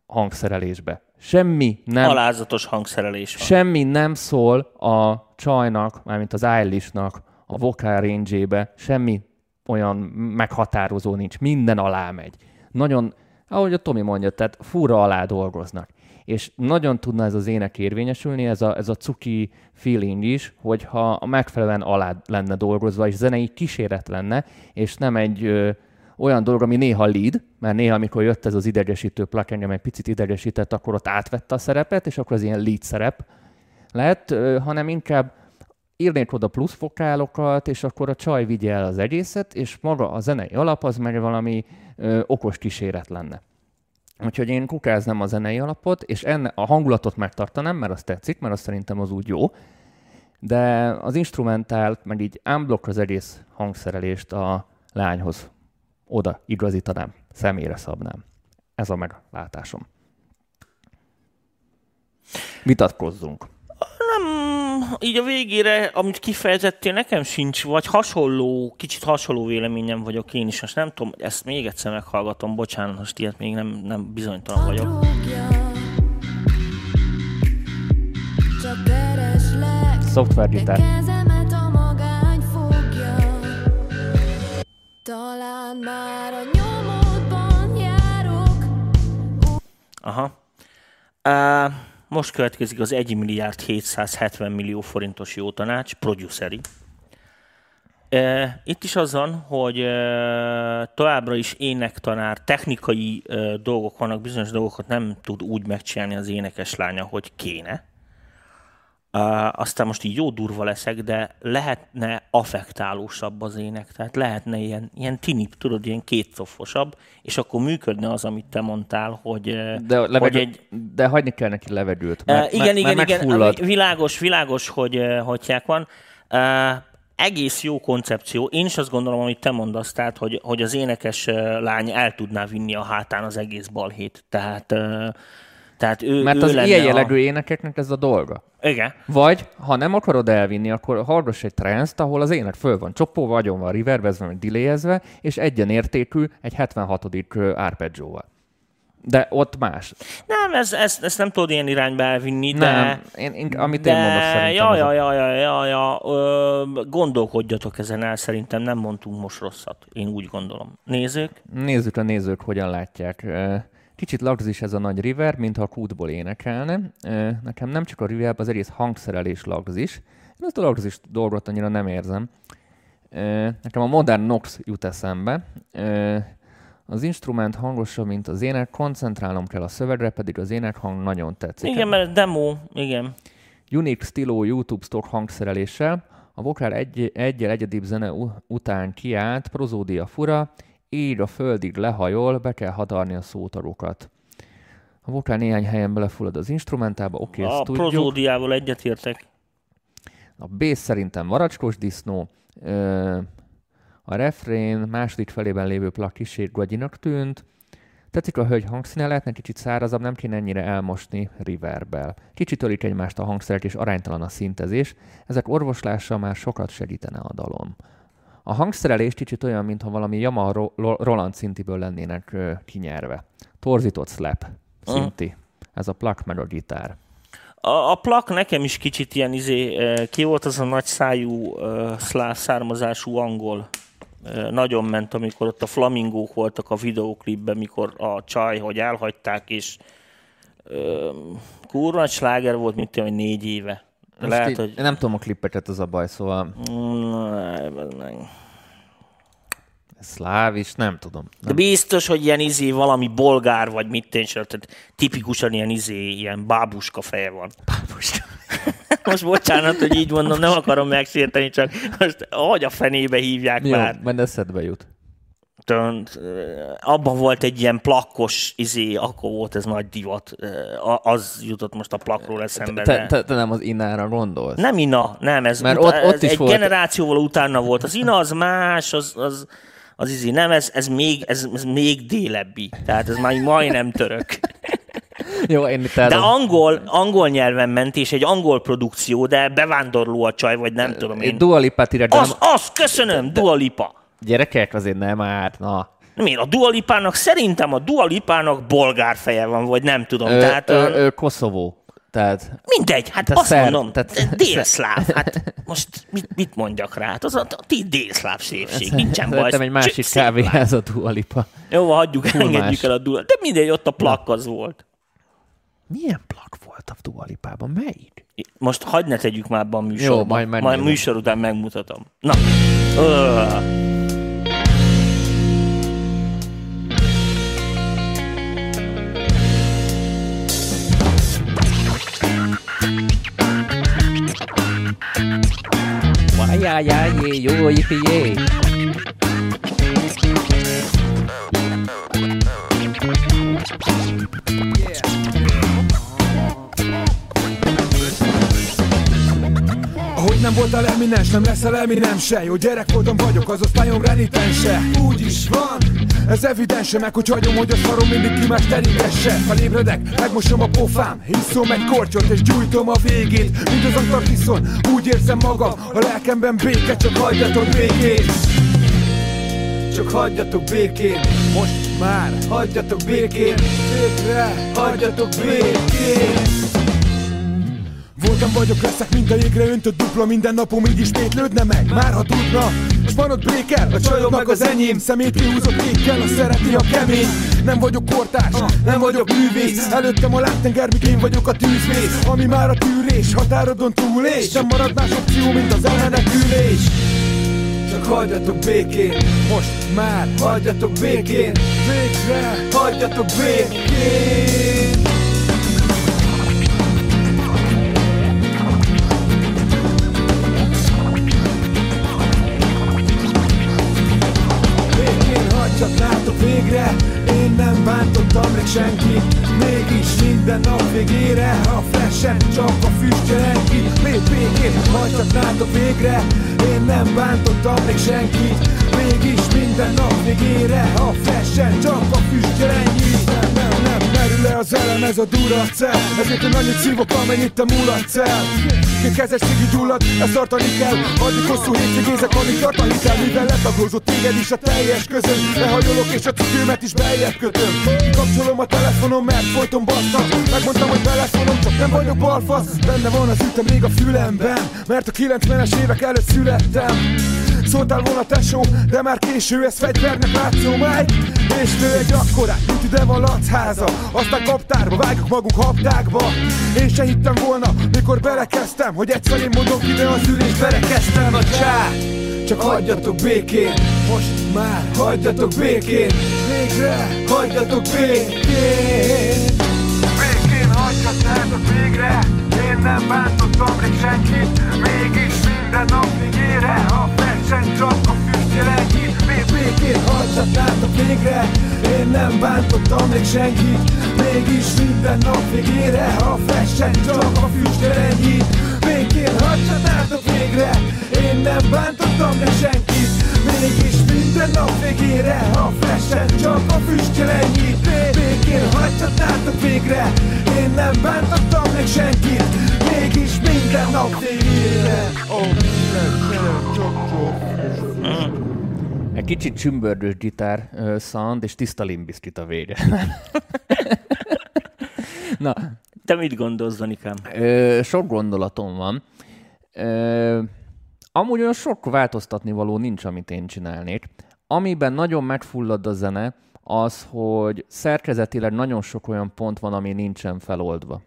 [SPEAKER 2] hangszerelésbe. Semmi nem
[SPEAKER 3] Alázatos hangszerelés van.
[SPEAKER 2] semmi nem szól a csajnak, mármint az Eilishnak a vokál range semmi olyan meghatározó nincs, minden alá megy. Nagyon, ahogy a Tomi mondja, tehát fura alá dolgoznak. És nagyon tudna ez az ének érvényesülni, ez a, ez a cuki feeling is, hogyha megfelelően alá lenne dolgozva, és zenei kíséret lenne, és nem egy olyan dolog, ami néha lead, mert néha, amikor jött ez az idegesítő plak, engem egy picit idegesített, akkor ott átvette a szerepet, és akkor az ilyen lead szerep ö, hanem inkább írnék oda plusz vokálokat, és akkor a csaj vigye el az egészet, és maga a zenei alap az meg valami ö, okos kíséret lenne. Úgyhogy én kukáznám a zenei alapot, és enne, a hangulatot megtartanám, mert az tetszik, mert az szerintem az úgy jó, de az instrumentált, meg így unblock az egész hangszerelést a lányhoz oda igazítanám, személyre szabnám. Ez a meglátásom. Vitatkozzunk.
[SPEAKER 3] Nem, így a végére, amit kifejezettél, nekem sincs, vagy hasonló, kicsit hasonló véleményem vagyok én is. Most nem tudom, ezt még egyszer meghallgatom, bocsánat, most ilyet még nem, nem bizonytalan vagyok.
[SPEAKER 2] Szoftvergitár.
[SPEAKER 5] Talán már a nyomodban járok,
[SPEAKER 3] Aha. Uh, most következik az 1 milliárd 770 millió forintos jó tanács, produceri. Itt is az van, hogy továbbra is énektanár, technikai uh, dolgok vannak, bizonyos dolgokat nem tud úgy megcsinálni az énekes lánya, hogy kéne. Uh, aztán most így jó durva leszek, de lehetne affektálósabb az ének, tehát lehetne ilyen, ilyen tinip, tudod, ilyen kétcofosabb, és akkor működne az, amit te mondtál, hogy, uh,
[SPEAKER 2] De, levegő,
[SPEAKER 3] hogy egy,
[SPEAKER 2] de hagyni kell neki levegőt.
[SPEAKER 3] Uh,
[SPEAKER 2] Mert,
[SPEAKER 3] igen,
[SPEAKER 2] mert,
[SPEAKER 3] igen,
[SPEAKER 2] mert
[SPEAKER 3] igen,
[SPEAKER 2] megfullad.
[SPEAKER 3] világos, világos, hogy uh, hogyják van. Uh, egész jó koncepció. Én is azt gondolom, amit te mondasz, tehát, hogy, hogy az énekes uh, lány el tudná vinni a hátán az egész balhét. Tehát, uh, tehát ő,
[SPEAKER 2] Mert
[SPEAKER 3] ő
[SPEAKER 2] az ilyen
[SPEAKER 3] a...
[SPEAKER 2] jellegű énekeknek ez a dolga.
[SPEAKER 3] Igen.
[SPEAKER 2] Vagy, ha nem akarod elvinni, akkor hallgass egy trance ahol az ének föl van csopóva, agyon van reverbezve, vagy delayezve, és egyenértékű egy 76. arpeggióval. De ott más.
[SPEAKER 3] Nem, ez, ez, ezt nem tudod ilyen irányba elvinni, de...
[SPEAKER 2] Nem, én, én, amit
[SPEAKER 3] de,
[SPEAKER 2] én mondok szerintem.
[SPEAKER 3] ja, ja,
[SPEAKER 2] a-
[SPEAKER 3] ja, ja, ja, ja, ö, gondolkodjatok ezen el, szerintem nem mondtunk most rosszat. Én úgy gondolom. Nézők?
[SPEAKER 2] Nézzük a nézők, hogyan látják. Kicsit lagzis ez a nagy river, mintha a kútból énekelne. Nekem nem csak a river, az egész hangszerelés lagzis. Én ezt a lagzis dolgot annyira nem érzem. Nekem a modern Nox jut eszembe. Az instrument hangosabb, mint az ének, koncentrálnom kell a szövegre, pedig az énekhang nagyon tetszik.
[SPEAKER 3] Igen, mert demo, igen.
[SPEAKER 2] Unique Stilo YouTube stock hangszereléssel, a vokál egy, egyel egyedibb zene után kiállt, prozódia fura, így a földig lehajol, be kell hadarni a szótagokat. A vokál néhány helyen belefullad az instrumentába, oké,
[SPEAKER 3] a
[SPEAKER 2] ezt tudjuk.
[SPEAKER 3] prozódiával egyetértek.
[SPEAKER 2] A bass szerintem varacskos disznó. A refrén második felében lévő plak kicsit gagyinak tűnt. Tetszik a hölgy hangszíne, lehetne kicsit szárazabb, nem kéne ennyire elmosni reverbel. Kicsit ölik egymást a hangszerek, és aránytalan a szintezés. Ezek orvoslással már sokat segítene a dalon. A hangszerelés kicsit olyan, mintha valami Yamaha Roland szintiből lennének kinyerve. Torzított slap szinti. Ez a plak meg a gitár.
[SPEAKER 3] A, a plak nekem is kicsit ilyen izé, ki volt az a nagy szájú, szláv származású angol. Nagyon ment, amikor ott a flamingók voltak a videóklipben, mikor a csaj, hogy elhagyták, és kurva sláger volt, mint hogy négy éve.
[SPEAKER 2] Most
[SPEAKER 3] lehet,
[SPEAKER 2] így,
[SPEAKER 3] hogy...
[SPEAKER 2] Nem tudom a klippeket, az a baj, szóval
[SPEAKER 3] Mm, meg.
[SPEAKER 2] szláv is, nem tudom.
[SPEAKER 3] De biztos, hogy ilyen izé valami bolgár, vagy mit én sem, tehát tipikusan ilyen izé, ilyen bábuska feje van.
[SPEAKER 2] Most
[SPEAKER 3] Most bocsánat, hogy így mondom, nem akarom megsérteni, csak most hogy a fenébe hívják
[SPEAKER 2] Jó,
[SPEAKER 3] már.
[SPEAKER 2] majd eszedbe jut.
[SPEAKER 3] Abban volt egy ilyen plakkos izé, akkor volt ez nagy divat. Az jutott most a plakról eszembe.
[SPEAKER 2] Te, te, te nem az Inára gondolsz?
[SPEAKER 3] Nem Ina, nem, ez,
[SPEAKER 2] Mert
[SPEAKER 3] uta-
[SPEAKER 2] ott- ott
[SPEAKER 3] ez
[SPEAKER 2] is
[SPEAKER 3] egy
[SPEAKER 2] volt-
[SPEAKER 3] generációval utána volt. Az Ina az más, az, az, az izé, nem, ez, ez, még, ez, ez még délebbi. Tehát ez már majdnem török.
[SPEAKER 2] Jó, én itt
[SPEAKER 3] De angol, angol nyelven ment, és egy angol produkció, de bevándorló a csaj, vagy nem tudom én.
[SPEAKER 2] Dua Lipát írják, de
[SPEAKER 3] Az, az, köszönöm, Dua Lipa.
[SPEAKER 2] Gyerekek, azért nem már, na.
[SPEAKER 3] Miért? A Dua Lipának, szerintem a Dua Lipának bolgár feje van, vagy nem tudom.
[SPEAKER 2] Ö,
[SPEAKER 3] tehát,
[SPEAKER 2] ö,
[SPEAKER 3] ö,
[SPEAKER 2] Koszovó. Tehát
[SPEAKER 3] mindegy, hát
[SPEAKER 2] te
[SPEAKER 3] azt
[SPEAKER 2] szer-
[SPEAKER 3] mondom,
[SPEAKER 2] tehát-
[SPEAKER 3] délszláv. Hát most mit, mit mondjak rá? Hát az a, a ti délszláv szépség, nincsen baj.
[SPEAKER 2] Szerintem egy másik kávéház a Dua Lipa.
[SPEAKER 3] Jó, hagyjuk,
[SPEAKER 2] Full
[SPEAKER 3] engedjük
[SPEAKER 2] más.
[SPEAKER 3] el a Dua. De mindegy, ott a plak az volt.
[SPEAKER 2] Milyen plak volt a Dua Lipában? Melyik?
[SPEAKER 3] Most hagyd ne tegyük már abban a műsorban.
[SPEAKER 2] Jó, majd
[SPEAKER 3] majd
[SPEAKER 2] megnézem.
[SPEAKER 3] műsor után megmutatom. Na. Öh.
[SPEAKER 2] Vajjajjaj, jó, jippi, jé.
[SPEAKER 6] Ahogy nem voltál eminens, nem leszel eminens se. Jó gyerek voltam, vagyok az osztályom renitense. Úgy is van, ez evidense Meg hogy hagyom, hogy a szarom mindig ki más terítesse. Felébredek, megmosom a pofám Iszom egy kortyot és gyújtom a végét. Mint az Antarktiszon, úgy érzem magam A lelkemben béke, csak hagyjatok békén csak hagyjatok békén, most már hagyjatok békén, végre hagyjatok békén. Voltam vagyok, leszek, mint a jégre öntött dupla. Minden napom így ismétlődne meg, már ha tudna. És van ott bréker, a csajok meg az enyém. Szemét kihúzott kékkel, a szereti a kemény. Nem vagyok kortárs, nem vagyok művész. Előttem a lángtenger, míg én vagyok a tűzvész. Ami már a tűrés, határodon túlés Nem marad más opció, mint az elmenekülés. Csak hagyjatok békén, most már. Hagyjatok békén, végre. Hagyjatok. Békén bántottam még senkit Mégis minden nap végére A flashen csak a füst jelent ki. Békén hagyhatnátok végre Én nem bántottam még senkit Mégis minden nap végére A flashen csak a füst jelent ki merül le az elem, ez a duracell Ezért én annyit szívok, amennyit te mulatsz el Kékezes szigi gyullad, ezt tartani kell. Addig hosszú hétvégézek, amíg tart a hitel Mivel letaglózott téged is a teljes közön Lehajolok és a cipőmet is beljebb kötöm. Kikapcsolom a telefonom, mert folyton basztak Megmondtam, hogy telefonom, csak nem vagyok balfasz. Benne van az ütem rég a fülemben Mert a 90-es évek előtt születtem Szóltál volna tesó, de már késő, ez fegyvernek látszó máj. És lő egy akkorát, mint ide van lacháza Aztán kaptárba, vágjuk magunk haptákba Én se hittem volna, mikor belekezdtem Hogy egyszer én mondok ide az ülést, berekeztem a csá Csak hagyjatok békén, most már hagyjatok békén. Végre hagyjatok békén. Békén hagyhatnátok végre. Én nem bántottam még senkit. Mégis minden nap végére A versen csak a füst jelent ki Még békén hagyhatnátok végre. Én nem bántottam még senkit. Mégis minden nap végére A versen csak a füst jelent ki Békén hagyhatnátok végre. Én nem bántottam még senkit. Mégis minden nap végére A flashen csak a füst jelent ki Békén hagyhatnátok végre. Én nem bántottam még senkit. Mégis minden nap végére. Oh,
[SPEAKER 2] Egy kicsit csümbördős gitár uh, sound, és tiszta limbiszkit a vége. Na,
[SPEAKER 3] Te mit gondolsz, Danikám?
[SPEAKER 2] Ö, sok gondolatom van. Ö, amúgy olyan sok változtatni való nincs, amit én csinálnék. Amiben nagyon megfullad a zene, az, hogy szerkezetileg nagyon sok olyan pont van, ami nincsen feloldva.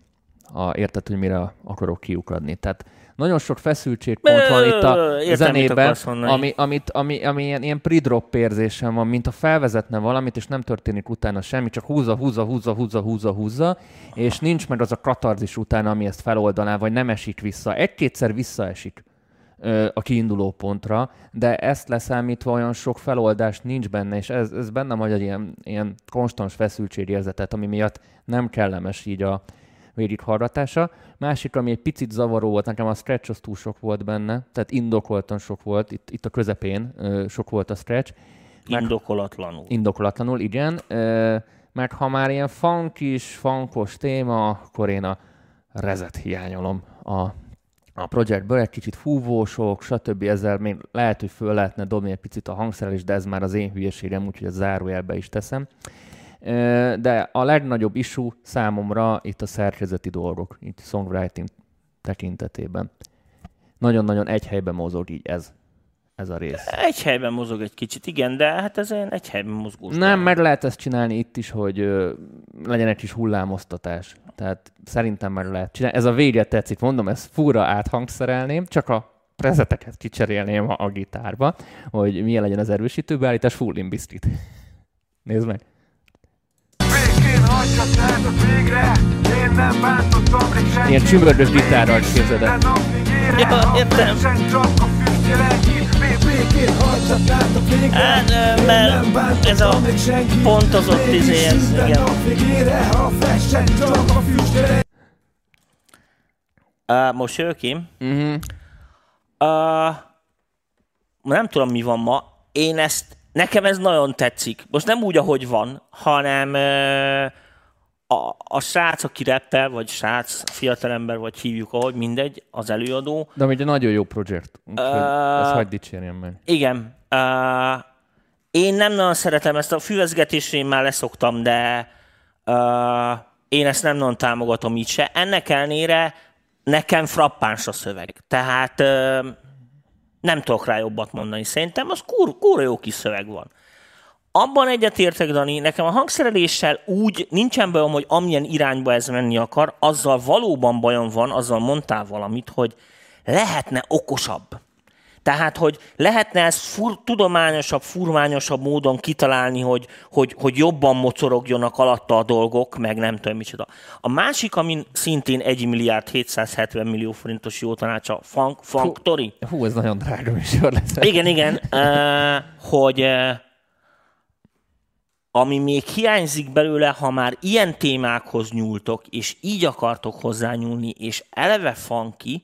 [SPEAKER 2] A, érted, hogy mire akarok kiukadni. Tehát nagyon sok feszültségpont van itt a
[SPEAKER 3] Értem,
[SPEAKER 2] zenében, ami, amit, ami, ami ilyen, ilyen pre-drop érzésem van, mint a felvezetne valamit, és nem történik utána semmi, csak húzza, húzza, húzza, húzza, húzza, húzza, és nincs meg az a katarzis utána, ami ezt feloldaná, vagy nem esik vissza. Egy-kétszer visszaesik a kiinduló pontra, de ezt leszámítva olyan sok feloldás nincs benne, és ez, ez bennem hagy egy ilyen, ilyen konstans feszültségérzetet, ami miatt nem kellemes így a végighallgatása. Másik, ami egy picit zavaró volt, nekem a stretch az túl sok volt benne, tehát indokoltan sok volt, itt, itt a közepén sok volt a stretch, Meg-
[SPEAKER 3] Indokolatlanul.
[SPEAKER 2] indokolatlanul, igen. Meg ha már ilyen funkis, funkos téma, akkor én a rezet hiányolom a, a projektből, egy kicsit fúvósok, stb. Ezzel még lehet, hogy föl lehetne dobni egy picit a hangszerelés, de ez már az én hülyeségem, úgyhogy ezt zárójelbe is teszem. De a legnagyobb issue számomra itt a szerkezeti dolgok, itt songwriting tekintetében. Nagyon-nagyon egy helyben mozog így ez, ez a rész.
[SPEAKER 3] Egy helyben mozog egy kicsit, igen, de hát ez olyan egy helyben mozgós.
[SPEAKER 2] Nem, meg lehet ezt csinálni itt is, hogy ö, legyen egy kis hullámoztatás. Tehát szerintem meg lehet csinálni. Ez a vége tetszik, mondom, ezt fura áthangszerelném, csak a prezeteket kicserélném a, a gitárba, hogy milyen legyen az erősítő beállítás, full Limbiskit. Nézd meg.
[SPEAKER 6] Végre Én nem bántottam még senkit
[SPEAKER 2] Ilyen csümördös gitárral képzeld el.
[SPEAKER 3] Ja, értem. Hát, mert ez a pontozott izé, ez, igen. Uh, most jövök én.
[SPEAKER 2] Uh-huh.
[SPEAKER 3] Uh, nem tudom, mi van ma. Én ezt, nekem ez nagyon tetszik. Most nem úgy, ahogy van, hanem uh, a, a srác, aki rappel, vagy srác, fiatalember, vagy hívjuk, ahogy mindegy, az előadó.
[SPEAKER 2] De egy nagyon jó projekt. Úgyhogy
[SPEAKER 3] Ö,
[SPEAKER 2] ezt hagyd dicsérjem meg.
[SPEAKER 3] Igen. Uh, én nem nagyon szeretem ezt a füvezgetésre, én már leszoktam, de uh, én ezt nem nagyon támogatom így se. Ennek ellenére nekem frappáns a szöveg. Tehát uh, nem tudok rá jobbat mondani. Szerintem az kur, kurva jó kis szöveg van. Abban egyetértek, Dani, nekem a hangszereléssel úgy nincsen bajom, hogy amilyen irányba ez menni akar, azzal valóban bajom van, azzal mondtál valamit, hogy lehetne okosabb. Tehát, hogy lehetne ezt fur, tudományosabb, furmányosabb módon kitalálni, hogy, hogy, hogy jobban mocorogjonak alatta a dolgok, meg nem tudom micsoda. A másik, amin szintén 1 milliárd 770 millió forintos jó tanácsa, Funk, Funk Tori.
[SPEAKER 2] Hú, ez nagyon drága műsor lesz.
[SPEAKER 3] Igen, igen, uh, hogy uh, ami még hiányzik belőle, ha már ilyen témákhoz nyúltok, és így akartok hozzányúlni, és eleve funky,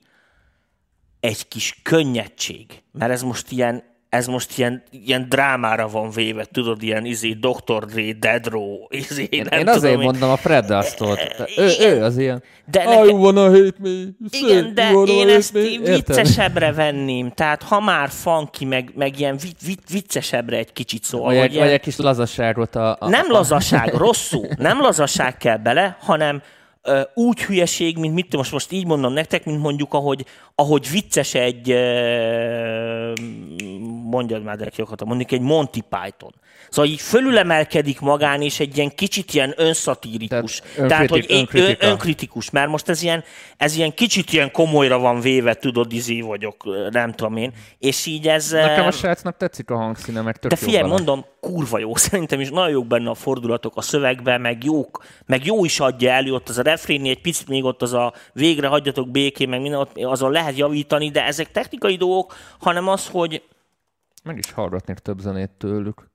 [SPEAKER 3] egy kis könnyedség. Mert ez most ilyen, ez most ilyen, ilyen drámára van véve, tudod, ilyen izé, Dr. Dre, Dead Row, izé,
[SPEAKER 2] Én
[SPEAKER 3] tudom
[SPEAKER 2] azért
[SPEAKER 3] én.
[SPEAKER 2] mondom a Fred Dust-ot. Ő, ő az ilyen.
[SPEAKER 3] De
[SPEAKER 2] I
[SPEAKER 3] nekem-
[SPEAKER 2] wanna hate me.
[SPEAKER 3] Igen, de én ezt
[SPEAKER 2] me.
[SPEAKER 3] viccesebbre venném. Tehát ha már funky, meg, meg ilyen vic, vic, viccesebbre egy kicsit szó.
[SPEAKER 2] Vagy egy,
[SPEAKER 3] ilyen-
[SPEAKER 2] vagy egy kis lazaságot a... a
[SPEAKER 3] nem lazaság, rosszul. Nem lazaság kell bele, hanem úgy hülyeség, mint mit most, most így mondom nektek, mint mondjuk, ahogy, ahogy vicces egy, mondjad már, de kiakadtam, mondjuk egy Monty Python. Szóval így fölülemelkedik magán, és egy ilyen kicsit ilyen önszatírikus.
[SPEAKER 2] Tehát
[SPEAKER 3] Tehát, hogy
[SPEAKER 2] önkritika.
[SPEAKER 3] ön, önkritikus, mert most ez ilyen, ez ilyen kicsit ilyen komolyra van véve, tudod, izé vagyok, nem tudom én. És így ez...
[SPEAKER 2] Nekem a srácnak tetszik a hangszíne, meg tök
[SPEAKER 3] de figyelj, mondom, kurva jó. Szerintem is nagyon jók benne a fordulatok a szövegben, meg jók, meg jó is adja elő, ott az a refrénni, egy picit még ott az a végre hagyjatok békén, meg minden, ott azon lehet javítani, de ezek technikai dolgok, hanem az, hogy
[SPEAKER 2] Meg is hallgatnék több zenét tőlük.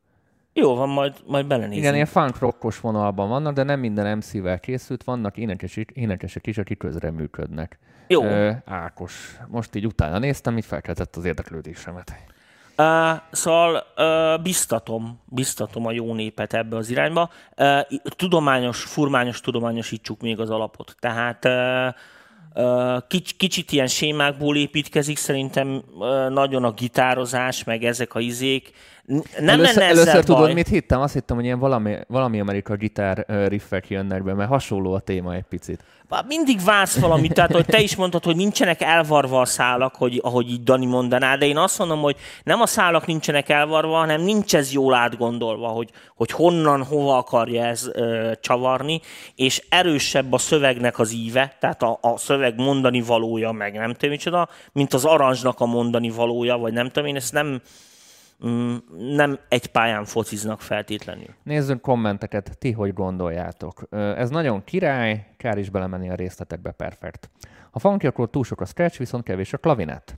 [SPEAKER 3] jó van, majd, majd belenézünk.
[SPEAKER 2] Igen, ilyen funk rockos vonalban vannak, de nem minden MC-vel készült, vannak énekes, énekesek is, akik közreműködnek.
[SPEAKER 3] Jó.
[SPEAKER 2] Ö, Ákos. Most így utána néztem, így felkeltett az érdeklődésemet.
[SPEAKER 3] Uh, szóval uh, biztatom, biztatom a jó népet ebbe az irányba. Uh, tudományos, furmányos tudományosítsuk még az alapot. Tehát kics, kicsit ilyen sémákból építkezik, szerintem nagyon a gitározás, meg ezek a izék, Nem
[SPEAKER 2] először,
[SPEAKER 3] lenne
[SPEAKER 2] először
[SPEAKER 3] baj.
[SPEAKER 2] tudod, mit hittem? Azt hittem, hogy ilyen valami, valami amerikai gitár riffek jönnek be, mert hasonló a téma egy picit.
[SPEAKER 3] Mindig válsz valamit, tehát hogy te is mondtad, hogy nincsenek elvarva a szálak, hogy, ahogy így Dani mondaná, de én azt mondom, hogy nem a szálak nincsenek elvarva, hanem nincs ez jól átgondolva, hogy, hogy honnan, hova akarja ez ö, csavarni, és erősebb a szövegnek az íve, tehát a, a szöveg mondani valója, meg nem tudom micsoda, mint az aranzsnak a mondani valója, vagy nem tudom én, ezt nem, nem egy pályán fociznak feltétlenül.
[SPEAKER 2] Nézzünk kommenteket, ti hogy gondoljátok. Ez nagyon király, kár is belemenni a részletekbe, perfekt. Ha funky, akkor túl sok a scratch, viszont kevés a klavinett.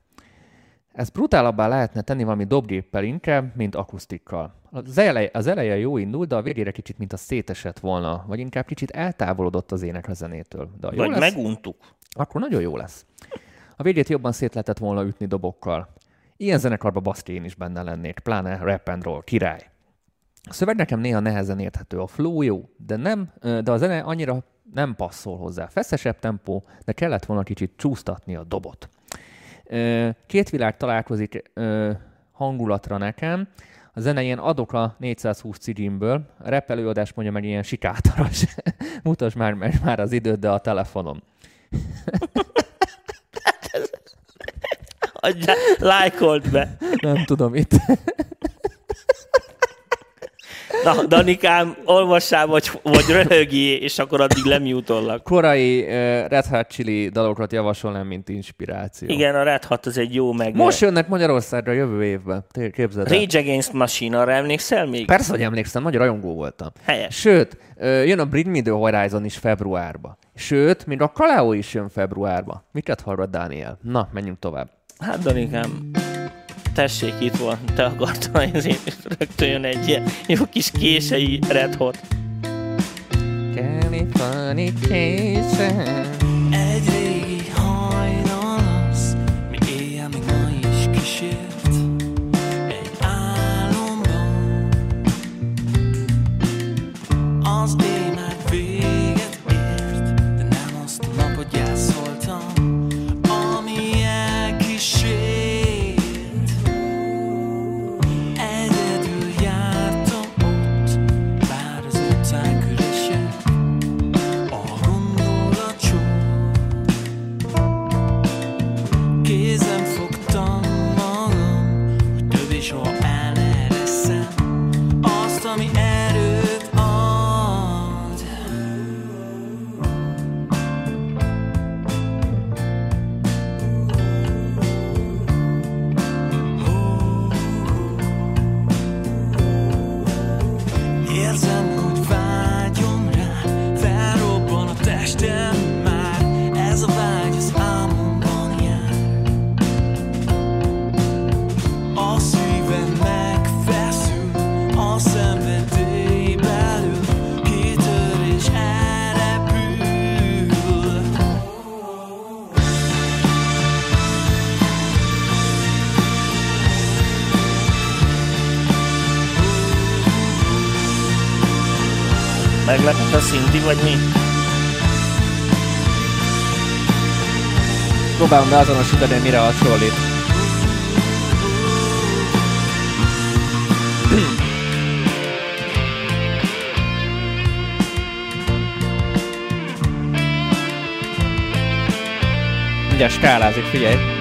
[SPEAKER 2] Ez brutálabbá lehetne tenni valami dobgéppel inkább, mint akusztikkal. Az eleje, az eleje jó indult, de a végére kicsit, mint a szétesett volna, vagy inkább kicsit eltávolodott az ének a zenétől. De jó
[SPEAKER 3] Vagy
[SPEAKER 2] lesz,
[SPEAKER 3] meguntuk.
[SPEAKER 2] akkor nagyon jó lesz. A végét jobban szét lehetett volna ütni dobokkal. Ilyen zenekarba baszki én is benne lennék, pláne rap and roll, király. A szöveg nekem néha nehezen érthető, a flow jó, de, nem, de a zene annyira nem passzol hozzá. Feszesebb tempó, de kellett volna kicsit csúsztatni a dobot. Két világ találkozik hangulatra nekem. A zene ilyen adok a 420 cigimből, a rap előadás mondja meg ilyen sikátoros. Mutasd már, már az időt, de a telefonom.
[SPEAKER 3] Adjál, lájkolt be.
[SPEAKER 2] Nem tudom itt.
[SPEAKER 3] Na, Danikám, olvassál, vagy, vagy röhögjé, és akkor addig lemjutollak.
[SPEAKER 2] Korai uh, Red Hot Chili dalokat javasolnám, mint inspiráció.
[SPEAKER 3] Igen, a Red Hat az egy jó meg.
[SPEAKER 2] Most jönnek Magyarországra jövő évben. Képzeld el.
[SPEAKER 3] Rage Against Machine, arra emlékszel még?
[SPEAKER 2] Persze, hogy emlékszem, nagy rajongó voltam.
[SPEAKER 3] Helyes.
[SPEAKER 2] Sőt, jön a Bring Me The Horizon is februárba. Sőt, még a Kaleo is jön februárba. Miket hallgat Dániel? Na, menjünk tovább.
[SPEAKER 3] Hát, Danikám, tessék, itt van, te akartál, ezért rögtön jön egy ilyen jó kis kései Red Hot.
[SPEAKER 2] Californication. Próbálom beazonosítani, mire hasonlít. Mindjárt skálázik, figyelj!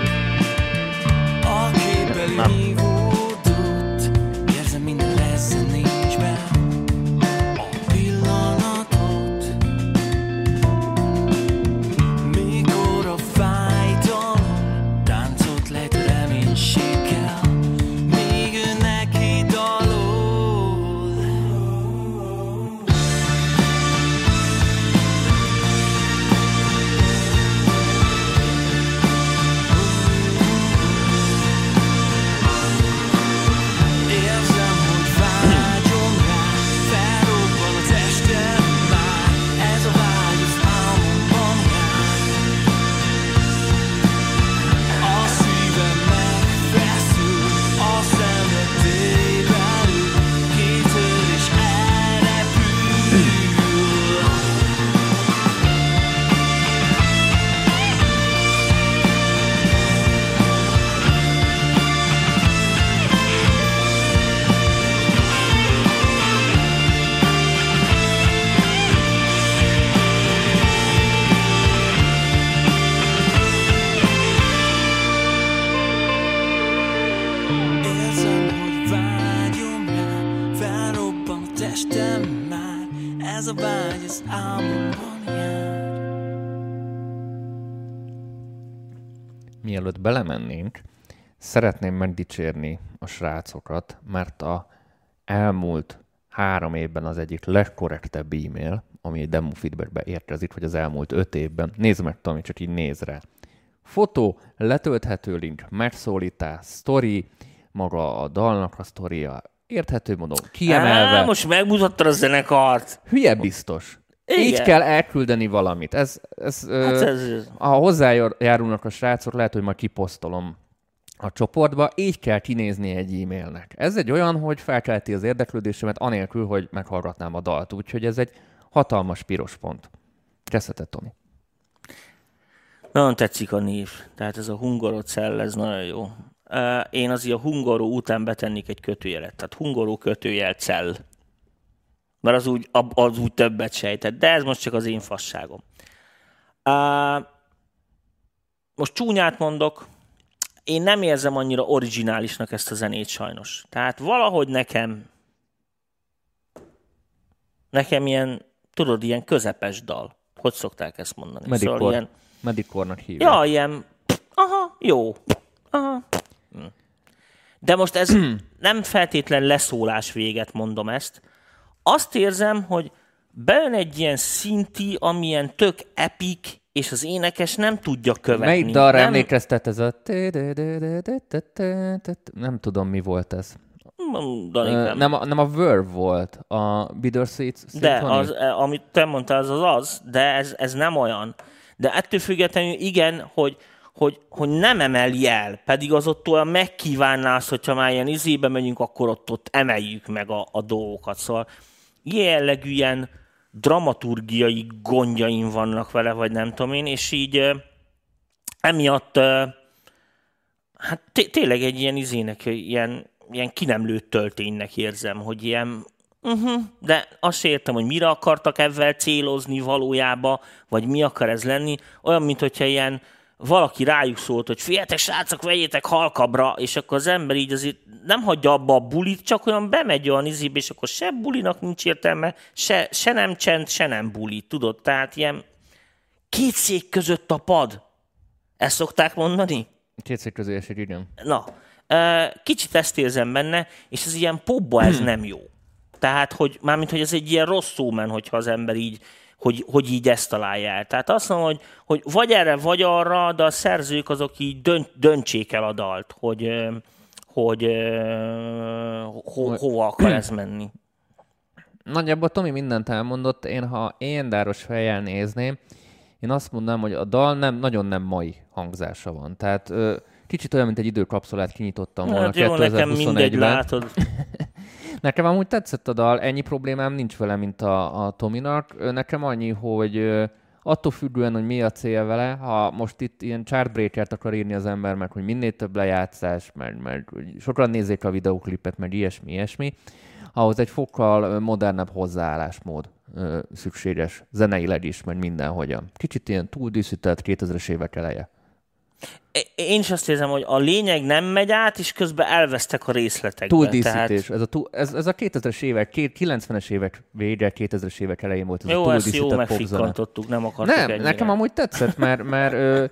[SPEAKER 2] Mielőtt belemennénk, szeretném megdicsérni a srácokat, mert a elmúlt három évben az egyik legkorrektebb e-mail, ami egy demo feedbackbe érkezik, vagy az elmúlt öt évben. Nézd meg, Tomi, csak így néz rá. Fotó, letölthető link, megszólítás, story, maga a dalnak a sztoria, érthető módon kiemelve.
[SPEAKER 3] Á, most megmutattad a zenekart.
[SPEAKER 2] Hülye biztos. Igen. Így kell elküldeni valamit. Ez, ez,
[SPEAKER 3] Hát
[SPEAKER 2] ez... Ha hozzájárulnak a srácok, lehet, hogy majd kiposztolom a csoportba, így kell kinézni egy e-mailnek. Ez egy olyan, hogy felkelti az érdeklődésemet, anélkül, hogy meghallgatnám a dalt. Úgyhogy ez egy hatalmas piros pont. Kezdheted, Tomi.
[SPEAKER 3] Nagyon tetszik a név. Tehát ez a Hungarocell, ez nagyon jó. Én azért a Hungaró után betennék egy kötőjelet. Tehát Hungaró kötőjel cell. Mert az úgy, az úgy többet sejtett. De ez most csak az én fasságom. Ö, Most csúnyát mondok, én nem érzem annyira originálisnak ezt a zenét sajnos. Tehát valahogy nekem nekem ilyen, tudod, ilyen közepes dal. Hogy szokták ezt mondani?
[SPEAKER 2] Medikor,
[SPEAKER 3] Szóval ilyen,
[SPEAKER 2] Medikornak hívják.
[SPEAKER 3] Ja, ilyen, aha, jó, aha. Hm. De most ez nem feltétlen leszólás véget mondom ezt. Azt érzem, hogy bejön egy ilyen szinti, amilyen tök epic, és az énekes nem tudja követni.
[SPEAKER 2] Melyik dalra
[SPEAKER 3] nem,
[SPEAKER 2] emlékeztet ez a... Nem tudom, mi volt ez. Ö,
[SPEAKER 3] nem.
[SPEAKER 2] Nem, a, Verve volt, a Bittersweet
[SPEAKER 3] De
[SPEAKER 2] Symphony.
[SPEAKER 3] az, eh, amit te mondtál, az az az, de ez, ez nem olyan. De ettől függetlenül igen, hogy, hogy, hogy nem emeli el, pedig az ott olyan megkívánná azt, hogyha már ilyen izébe megyünk, akkor ott, ott emeljük meg a, a dolgokat. Szóval jellegű ilyen dramaturgiai gondjaim vannak vele, vagy nem tudom én, és így emiatt hát té- tényleg egy ilyen izének, ilyen, ilyen ki nem lőtt tölténynek érzem, hogy ilyen Uh-huh. De azt értem, hogy mire akartak ezzel célozni valójában, vagy mi akar ez lenni. Olyan, mint hogyha ilyen valaki rájuk szólt, hogy figyeljetek, srácok, vegyétek halkabbra, és akkor az ember így azért nem hagyja abba a bulit, csak olyan bemegy olyan izébe, és akkor se bulinak nincs értelme, se, se nem csend, se nem buli, tudod? Tehát ilyen két szék között a pad. Ezt szokták mondani?
[SPEAKER 2] Két szék közé esik, igen.
[SPEAKER 3] Na, kicsit ezt érzem benne, és ez ilyen popba ez nem jó. Tehát, hogy mármint, hogy ez egy ilyen rossz szómen, hogyha az ember így, hogy, hogy így ezt találja el. Tehát azt mondom, hogy, hogy vagy erre, vagy arra, de a szerzők azok így dönt, döntsék el a dalt, hogy, hogy ho, hova akar ez menni.
[SPEAKER 2] Nagyjából Tomi mindent elmondott. Én, ha én dáros fejjel nézném, én azt mondanám, hogy a dal nem, nagyon nem mai hangzása van. Tehát kicsit olyan, mint egy időkapszulát kinyitottam volna
[SPEAKER 3] Hát jó, nekem mindegy,
[SPEAKER 2] 2021-ben.
[SPEAKER 3] látod.
[SPEAKER 2] Nekem amúgy tetszett a dal, ennyi problémám nincs vele, mint a, a Tominak. Nekem annyi, hogy attól függően, hogy mi a cél vele, ha most itt ilyen chartbreakert akar írni az ember, meg hogy minél több lejátszás, meg, meg sokan nézzék a videóklipet, meg ilyesmi, ilyesmi, ahhoz egy fokkal modernebb hozzáállásmód ö, szükséges, zeneileg is, meg mindenhogyan. Kicsit ilyen túl díszített 2000-es évek eleje.
[SPEAKER 3] Én is azt érzem, hogy a lényeg nem megy át, és közben elvesztek a részletekben.
[SPEAKER 2] Túl díszítés.
[SPEAKER 3] Tehát...
[SPEAKER 2] Ez, a túl, ez, ez a 2000-es évek, két- 90-es évek vége, 2000-es évek elején volt ez a
[SPEAKER 3] Jó,
[SPEAKER 2] túl
[SPEAKER 3] ezt jó
[SPEAKER 2] díszített popzene.
[SPEAKER 3] megfikkantottuk, nem akartuk
[SPEAKER 2] Nem,
[SPEAKER 3] ennyire.
[SPEAKER 2] nekem amúgy tetszett, mert, mert ö,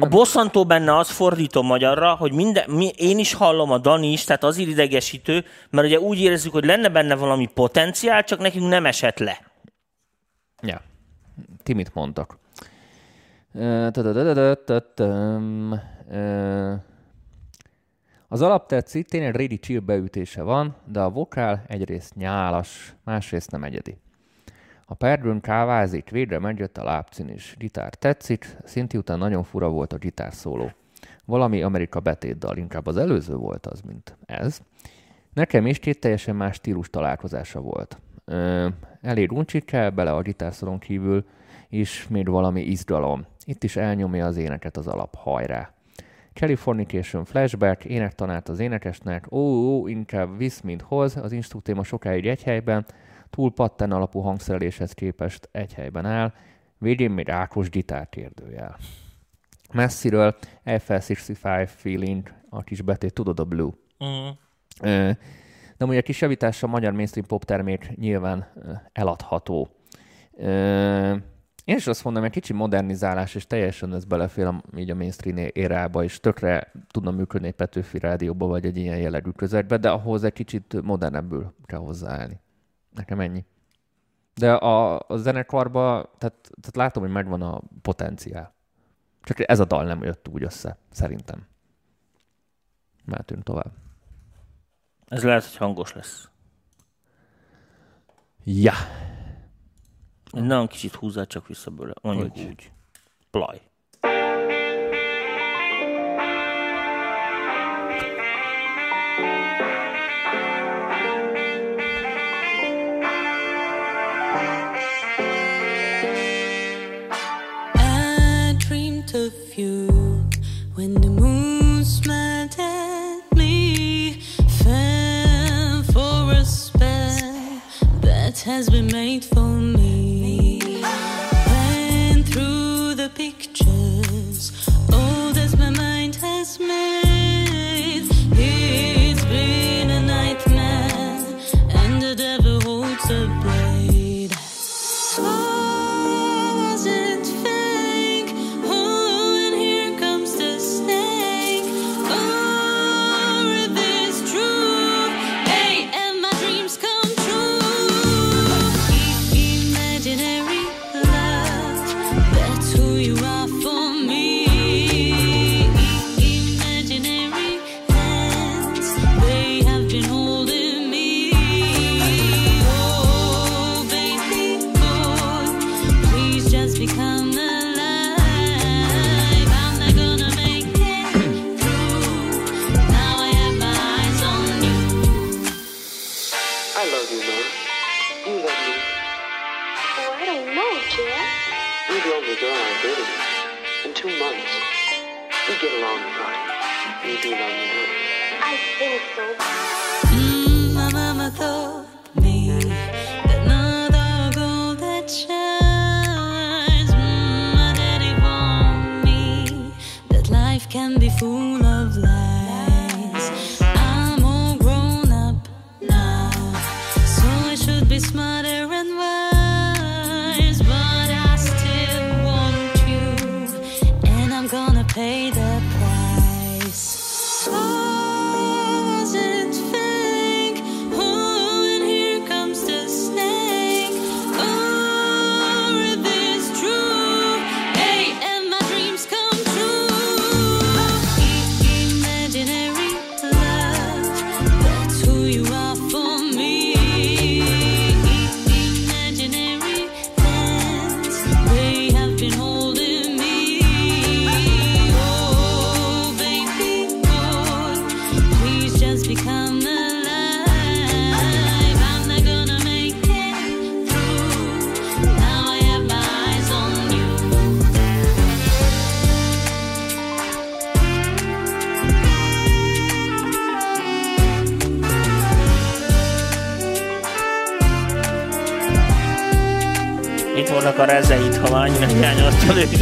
[SPEAKER 3] A bosszantó benne az fordítom magyarra, hogy minden, mi, én is hallom, a Dani is, tehát az idegesítő, mert ugye úgy érezzük, hogy lenne benne valami potenciál, csak nekünk nem esett le.
[SPEAKER 2] Ja. Ti mit mondtak? Az alap tetszik, tényleg ready chill beütése van, de a vokál egyrészt nyálas, másrészt nem egyedi. A perdőn kávázik, végre megjött a lábcín is. Gitár tetszik, szinti után nagyon fura volt a gitár szóló. Valami Amerika betétdal, inkább az előző volt az, mint ez. Nekem is két teljesen más stílus találkozása volt. Ö, elég uncsik kell bele a gitárszolon kívül, és még valami izgalom. Itt is elnyomja az éneket az alap, hajrá. Californication flashback, énektanárt az énekesnek, ó, ó, inkább visz, mint hoz, az instruktéma sokáig egy helyben, túl patten alapú hangszereléshez képest egy helyben áll, végén még Ákos gitár kérdőjel. Messziről FL65 feeling, a kis betét, tudod a blue. Ö, De ugye kis javítással a magyar mainstream pop termék nyilván eladható. Én is azt mondom, egy kicsi modernizálás, és teljesen ez belefér a, így a mainstream érába, és tökre tudna működni egy Petőfi rádióba, vagy egy ilyen jellegű közegbe, de ahhoz egy kicsit modernebbül kell hozzáállni. Nekem ennyi. De a, a zenekarba, tehát, tehát látom, hogy megvan a potenciál. Csak ez a dal nem jött úgy össze, szerintem. Mehetünk tovább.
[SPEAKER 7] Ez lehet, hogy hangos lesz.
[SPEAKER 2] Ja.
[SPEAKER 7] Egy nagyon kicsit húzzál csak vissza bőle. Mondjuk
[SPEAKER 2] Hogy?
[SPEAKER 7] úgy. Plaj.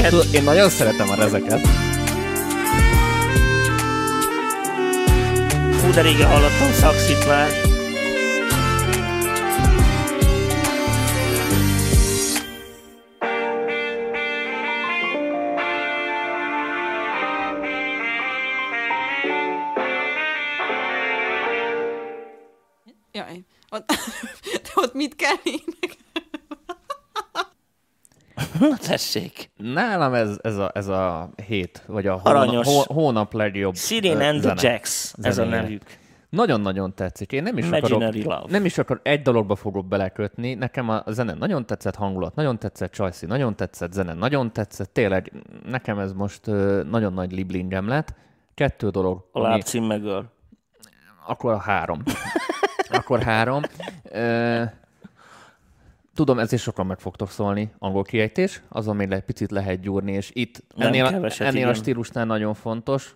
[SPEAKER 2] Tudod, én nagyon szeretem a rezeket.
[SPEAKER 7] Fú, de régen hallottam szakszit már.
[SPEAKER 2] Nálam ez, ez, a, ez a hét, vagy a
[SPEAKER 7] Aranyos.
[SPEAKER 2] hónap, hó, hónap legjobb
[SPEAKER 7] Sirin and the. Jacks, ez a nevük.
[SPEAKER 2] Nagyon-nagyon tetszik. Én nem is akarok,
[SPEAKER 7] Love.
[SPEAKER 2] nem is akar egy dologba fogok belekötni. Nekem a zene nagyon tetszett, hangulat nagyon tetszett, Csajci nagyon tetszett, zene nagyon tetszett. Tényleg nekem ez most nagyon nagy liblingem lett. Kettő dolog.
[SPEAKER 7] A
[SPEAKER 2] ami-
[SPEAKER 7] lábcím megöl.
[SPEAKER 2] Akkor a három. Akkor három. Ö, tudom, ez is sokan meg fogtok szólni, angol kiejtés, azon még egy picit lehet gyúrni, és itt
[SPEAKER 7] Nem
[SPEAKER 2] ennél, a-
[SPEAKER 7] keveset,
[SPEAKER 2] ennél a stílusnál nagyon fontos,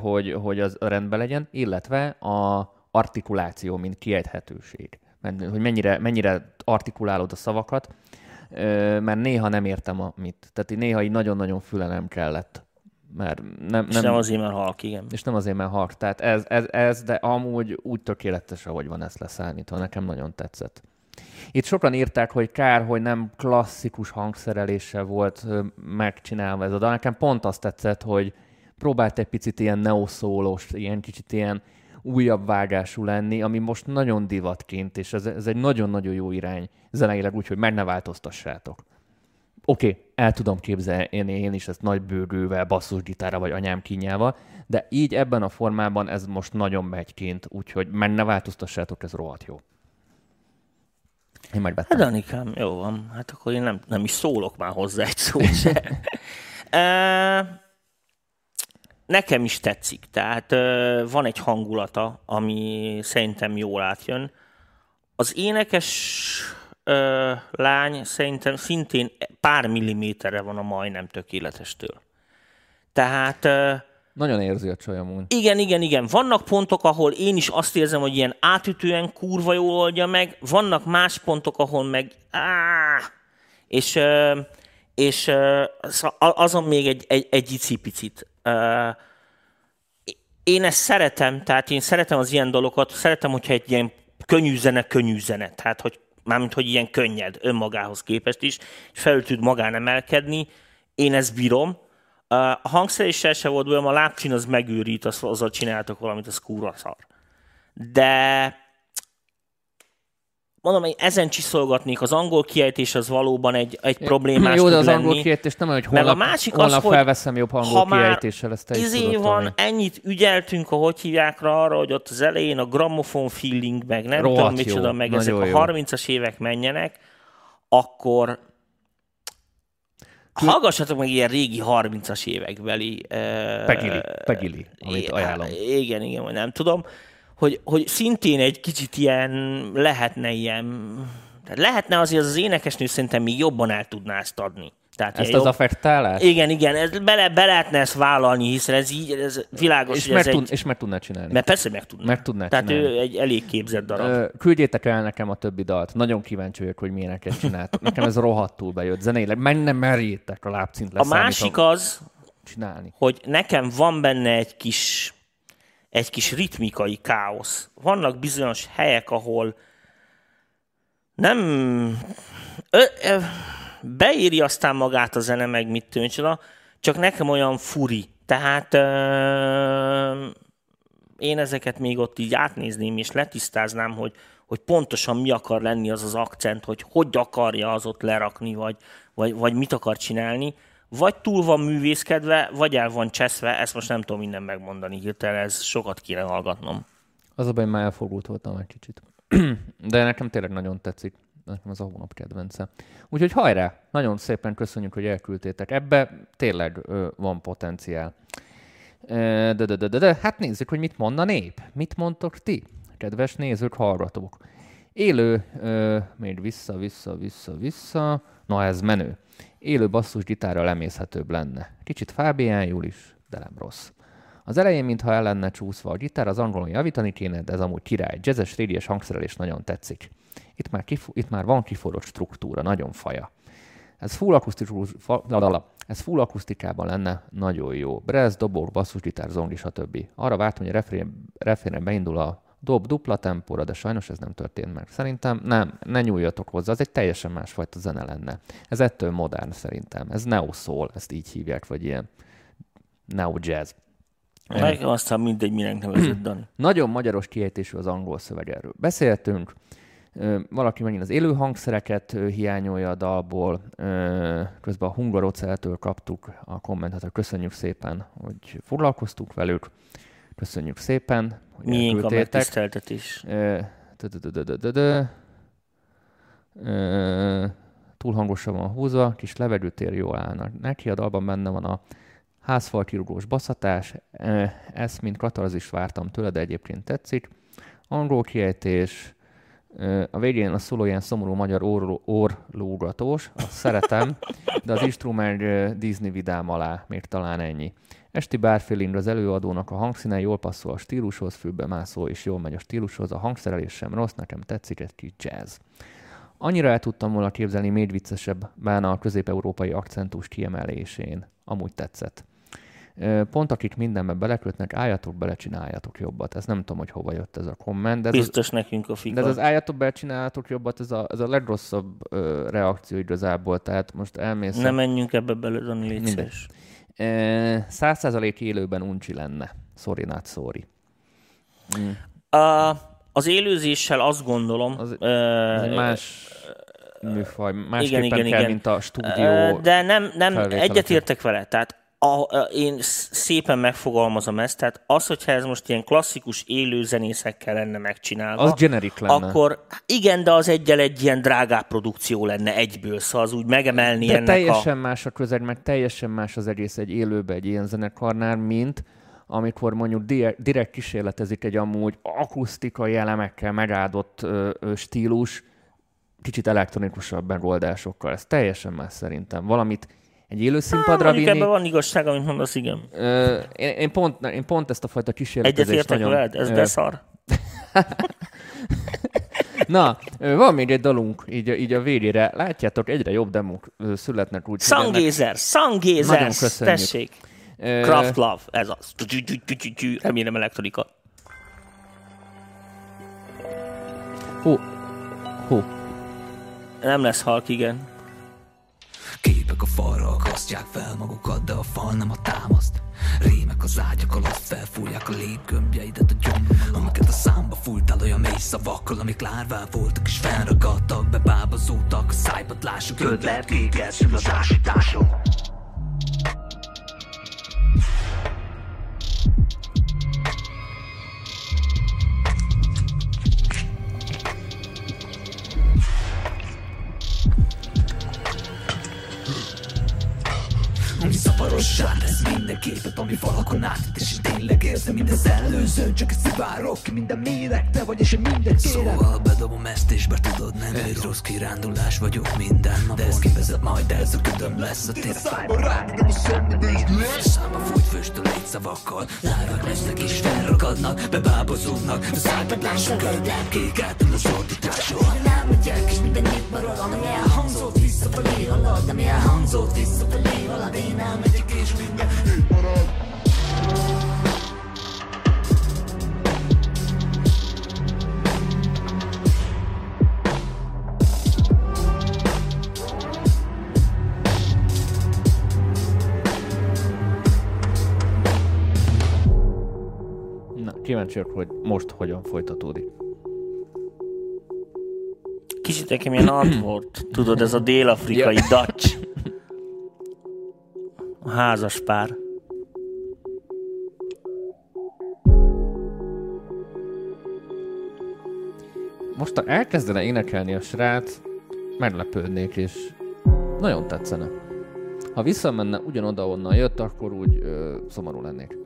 [SPEAKER 2] hogy, hogy az rendben legyen, illetve a artikuláció, mint kiejthetőség. Hogy mennyire, mennyire artikulálod a szavakat, mert néha nem értem a mit. Tehát így néha így nagyon-nagyon fülelem kellett Mert nem,
[SPEAKER 3] És
[SPEAKER 2] nem,
[SPEAKER 3] nem azért, mert halk, igen.
[SPEAKER 2] és nem azért, mert halk. Tehát ez, ez, ez, de amúgy úgy tökéletes, ahogy van ezt leszállítva. Nekem nagyon tetszett. Itt sokan írták, hogy kár, hogy nem klasszikus hangszereléssel volt megcsinálva ez a dal. Nekem pont azt tetszett, hogy próbált egy picit ilyen neoszólós, ilyen kicsit ilyen újabb vágású lenni, ami most nagyon divatként, és ez, ez egy nagyon-nagyon jó irány zeneileg, úgyhogy meg ne változtassátok. Oké, okay, el tudom képzelni én, is ezt nagy bőgővel, basszusgitárral vagy anyám kínjával, de így ebben a formában ez most nagyon megy úgyhogy meg ne változtassátok, ez rohadt jó. Én megvettem.
[SPEAKER 3] Hát Danikám, jó van. Hát akkor én nem, nem is szólok már hozzá egy szót se. Nekem is tetszik. Tehát van egy hangulata, ami szerintem jól átjön. Az énekes ö, lány szerintem szintén pár milliméterre van a majdnem tökéletestől. Tehát
[SPEAKER 2] Nagyon érzi a csaj amúgy.
[SPEAKER 3] igen, igen, igen. Vannak pontok, ahol én is azt érzem, hogy ilyen átütően kurva jól oldja meg, vannak más pontok, ahol meg áh, és, és ö, szó- a- azon még egy, egy, egy icipicit. Én ezt szeretem, tehát én szeretem az ilyen dolgokat, szeretem, hogyha egy ilyen könnyű zene, könnyű zene, tehát hogy mármint, hogy ilyen könnyed önmagához képest is, és felül tud magán emelkedni. Én ezt bírom. A hangszeréssel se volt olyan, a lábcsin az megőrít, az, azzal csináltak valamit, az kúra szar. De mondom, hogy ezen csiszolgatnék, az angol kiejtés az valóban egy, egy problémás
[SPEAKER 2] Jó, de az angol
[SPEAKER 3] lenni.
[SPEAKER 2] kiejtés nem olyan, hogy
[SPEAKER 3] Meg a
[SPEAKER 2] holnap,
[SPEAKER 3] másik az,
[SPEAKER 2] holnap
[SPEAKER 3] hogy
[SPEAKER 2] felveszem jobb angol
[SPEAKER 3] ha
[SPEAKER 2] kiejtéssel, ezt te
[SPEAKER 3] izé
[SPEAKER 2] tudod
[SPEAKER 3] van,
[SPEAKER 2] tolni.
[SPEAKER 3] ennyit ügyeltünk, ahogy hívják rá arra, hogy ott az elején a grammofon feeling, meg nem
[SPEAKER 2] Rohadt
[SPEAKER 3] tudom micsoda,
[SPEAKER 2] jó,
[SPEAKER 3] meg ezek
[SPEAKER 2] jó.
[SPEAKER 3] a 30-as évek menjenek, akkor hallgassatok meg ilyen régi 30-as évekbeli...
[SPEAKER 2] Pegili, Pegili, amit ajánlom.
[SPEAKER 3] Igen, igen, vagy nem tudom, hogy, hogy szintén egy kicsit ilyen lehetne ilyen... Tehát lehetne azért az, az énekesnő szerintem még jobban el tudná ezt adni. Tehát
[SPEAKER 2] Ezt az
[SPEAKER 3] jobb-
[SPEAKER 2] affektálást?
[SPEAKER 3] igen, igen, ez bele, be lehetne ezt vállalni, hiszen ez így, ez világos,
[SPEAKER 2] És mert,
[SPEAKER 3] ez
[SPEAKER 2] tud,
[SPEAKER 3] egy...
[SPEAKER 2] és mert tudná csinálni.
[SPEAKER 3] Mert persze meg tudná.
[SPEAKER 2] Meg tudná
[SPEAKER 3] Tehát
[SPEAKER 2] csinálni.
[SPEAKER 3] ő egy elég képzett darab.
[SPEAKER 2] Ö, küldjétek el nekem a többi dalt. Nagyon kíváncsi vagyok, hogy milyeneket csináltak. Nekem ez rohadtul bejött zeneileg. Meg nem merjétek a lábcint
[SPEAKER 3] a
[SPEAKER 2] leszállni.
[SPEAKER 3] másik az,
[SPEAKER 2] csinálni.
[SPEAKER 3] hogy nekem van benne egy kis, egy kis ritmikai káosz. Vannak bizonyos helyek, ahol nem... Ö, ö, beéri aztán magát a zene, meg mit tűncsoda, csak nekem olyan furi. Tehát ö, én ezeket még ott így átnézném, és letisztáznám, hogy, hogy pontosan mi akar lenni az az akcent, hogy hogy akarja az ott lerakni, vagy, vagy, vagy mit akar csinálni. Vagy túl van művészkedve, vagy el van cseszve, ezt most nem tudom minden megmondani hirtelen, ez sokat kéne hallgatnom.
[SPEAKER 2] Az a baj, már elfogult voltam egy kicsit. De nekem tényleg nagyon tetszik. Nekem az a hónap kedvence. Úgyhogy hajrá! Nagyon szépen köszönjük, hogy elküldtétek. Ebbe tényleg ö, van potenciál. De, de, de, de, de, hát nézzük, hogy mit mond a nép. Mit mondtok ti, kedves nézők, hallgatók? Élő, ö, még vissza, vissza, vissza, vissza. Na ez menő. Élő basszus gitárra lemészhetőbb lenne. Kicsit fábiánjul is, de nem rossz. Az elején, mintha el lenne csúszva a gitár, az angolon javítani kéne, de ez amúgy király. Jazzes, rédies hangszerelés nagyon tetszik. Itt már, kifu- itt már van kiforrott struktúra, nagyon faja. Ez full, akusztikus, ez full akusztikában lenne nagyon jó. Brez, dobok, basszusgitár, zongi, stb. Arra vártam, hogy a refrén, refrénen beindul a dob dupla tempóra, de sajnos ez nem történt meg. Szerintem nem, ne nyúljatok hozzá, az egy teljesen másfajta zene lenne. Ez ettől modern szerintem. Ez neo soul, ezt így hívják, vagy ilyen neo jazz.
[SPEAKER 3] Nekem aztán mindegy, minek nevezett Dani.
[SPEAKER 2] Nagyon magyaros kiejtésű az angol szöveg erről. Beszéltünk, valaki megint az élő hangszereket hiányolja a dalból, közben a Hungaroceltől kaptuk a kommentet, hogy köszönjük szépen, hogy foglalkoztuk velük, köszönjük szépen, hogy
[SPEAKER 3] Miénk a megtiszteltetés.
[SPEAKER 2] Túl hangosan van húzva, kis levegőtér jól állnak. Neki a dalban benne van a házfal kirúgós baszatás, ezt mint katarzis vártam tőle, de egyébként tetszik. Angol kiejtés, a végén a szóló ilyen szomorú magyar orr- orlógatós, azt szeretem, de az instrument ö, Disney vidám alá, még talán ennyi. Esti bárféling az előadónak a hangszíne jól passzol a stílushoz, fülbe mászó és jól megy a stílushoz, a hangszerelés sem rossz, nekem tetszik egy kis jazz. Annyira el tudtam volna képzelni még viccesebb bána a közép-európai akcentus kiemelésén. Amúgy tetszett. Ö, Pont akik mindenbe belekötnek, álljatok bele, csináljatok jobbat. Ez nem tudom, hogy hova jött ez a komment, de ez, az,
[SPEAKER 3] Biztos nekünk a
[SPEAKER 2] de
[SPEAKER 3] fika.
[SPEAKER 2] ez az álljatok bele, csináljatok jobbat, ez a, ez a legrosszabb ö, reakció igazából. Tehát most elmész.
[SPEAKER 3] Ne menjünk ebbe bele, Dani, légy.
[SPEAKER 2] Száz százalék élőben uncsi lenne. Sorry, not sorry. Mm.
[SPEAKER 3] A, az élőzéssel azt gondolom,
[SPEAKER 2] Az-
[SPEAKER 3] ö,
[SPEAKER 2] Ez egy más műfaj, másképpen
[SPEAKER 3] igen,
[SPEAKER 2] kell,
[SPEAKER 3] igen.
[SPEAKER 2] mint a
[SPEAKER 3] Ö,
[SPEAKER 2] stúdió.
[SPEAKER 3] De nem, nem egyetértek vele. Tehát a, a, én sz- szépen megfogalmazom ezt, tehát az, hogyha ez most ilyen klasszikus élő zenészekkel lenne megcsinálva,
[SPEAKER 2] Az generic lenne.
[SPEAKER 3] akkor igen, de az egyel egy ilyen drágább produkció lenne egyből, szóval az úgy megemelni
[SPEAKER 2] De
[SPEAKER 3] ennek
[SPEAKER 2] teljesen
[SPEAKER 3] a...
[SPEAKER 2] más a közeg, meg teljesen más az egész egy élőbe, egy ilyen zenekarnál, mint amikor mondjuk di- direkt kísérletezik egy amúgy akusztikai elemekkel megáldott ö, ö, stílus, kicsit elektronikusabb megoldásokkal. Ez teljesen más szerintem. Valamit egy élő színpadra
[SPEAKER 3] Mondjuk
[SPEAKER 2] vinni.
[SPEAKER 3] ebben van igazság, amit mondasz, igen.
[SPEAKER 2] Ö, én, én, pont, én pont ezt a fajta kísérletezést
[SPEAKER 3] Egyetértek
[SPEAKER 2] nagyon...
[SPEAKER 3] veled? Ez
[SPEAKER 2] ö,
[SPEAKER 3] beszar.
[SPEAKER 2] Na, van még egy dalunk így, a- így a végére. Látjátok, egyre jobb demók születnek úgy. Nagyon köszönjük.
[SPEAKER 3] tessék. Craft Love, ez az. Remélem elektronika.
[SPEAKER 2] Hú, hú.
[SPEAKER 3] Nem lesz halk, igen.
[SPEAKER 8] Képek a falra akasztják fel magukat, de a fal nem a támaszt. Rémek az ágyak alatt felfújják a léggömbjeidet a gyomrom Amiket a számba fújtál olyan mély szavakkal Amik lárvá voltak és felragadtak Bebábazódtak a szájpatlások Köd lehet kékelszül az ásítások szavarossá tesz minden képet, ami falakon átvitt És tényleg érzem minden előző Csak egy szivárok ki minden méreg Te vagy és én minden kérem Szóval bedobom ezt és bár tudod nem egy rossz kirándulás vagyok minden napon. De ez kivezet majd ez a ködöm lesz a tér fájban rád Számba fújt füstöl egy szavakkal. Lárvák lesznek és felragadnak Bebábozódnak. A szájpadlások Ködlem kék átül az ordítások Nem megyek és minden itt marad Ami elhangzott visszafelé halad. Ami elhangzott visszafelé halad Én elmegyek és minden itt marad
[SPEAKER 2] kíváncsiak, hogy most hogyan folytatódik.
[SPEAKER 3] Kicsit nekem ilyen ant volt. Tudod, ez a dél-afrikai Dutch. A házas pár.
[SPEAKER 2] Most ha elkezdene énekelni a srác, meglepődnék, és nagyon tetszene. Ha visszamenne ugyanoda, onnan jött, akkor úgy ö, szomorú lennék.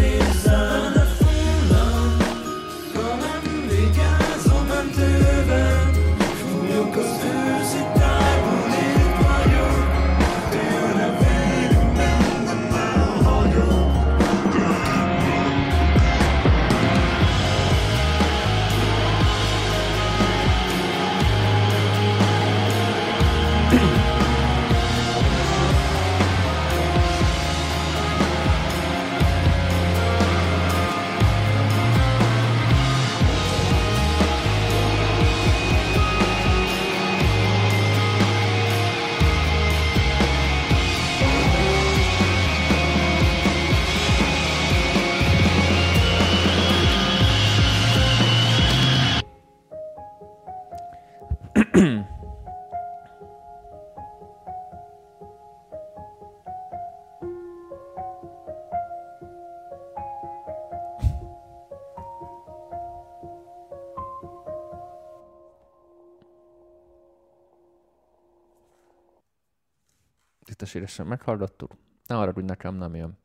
[SPEAKER 2] mesterségesen meghallgattuk. Ne arra, hogy nekem nem jön.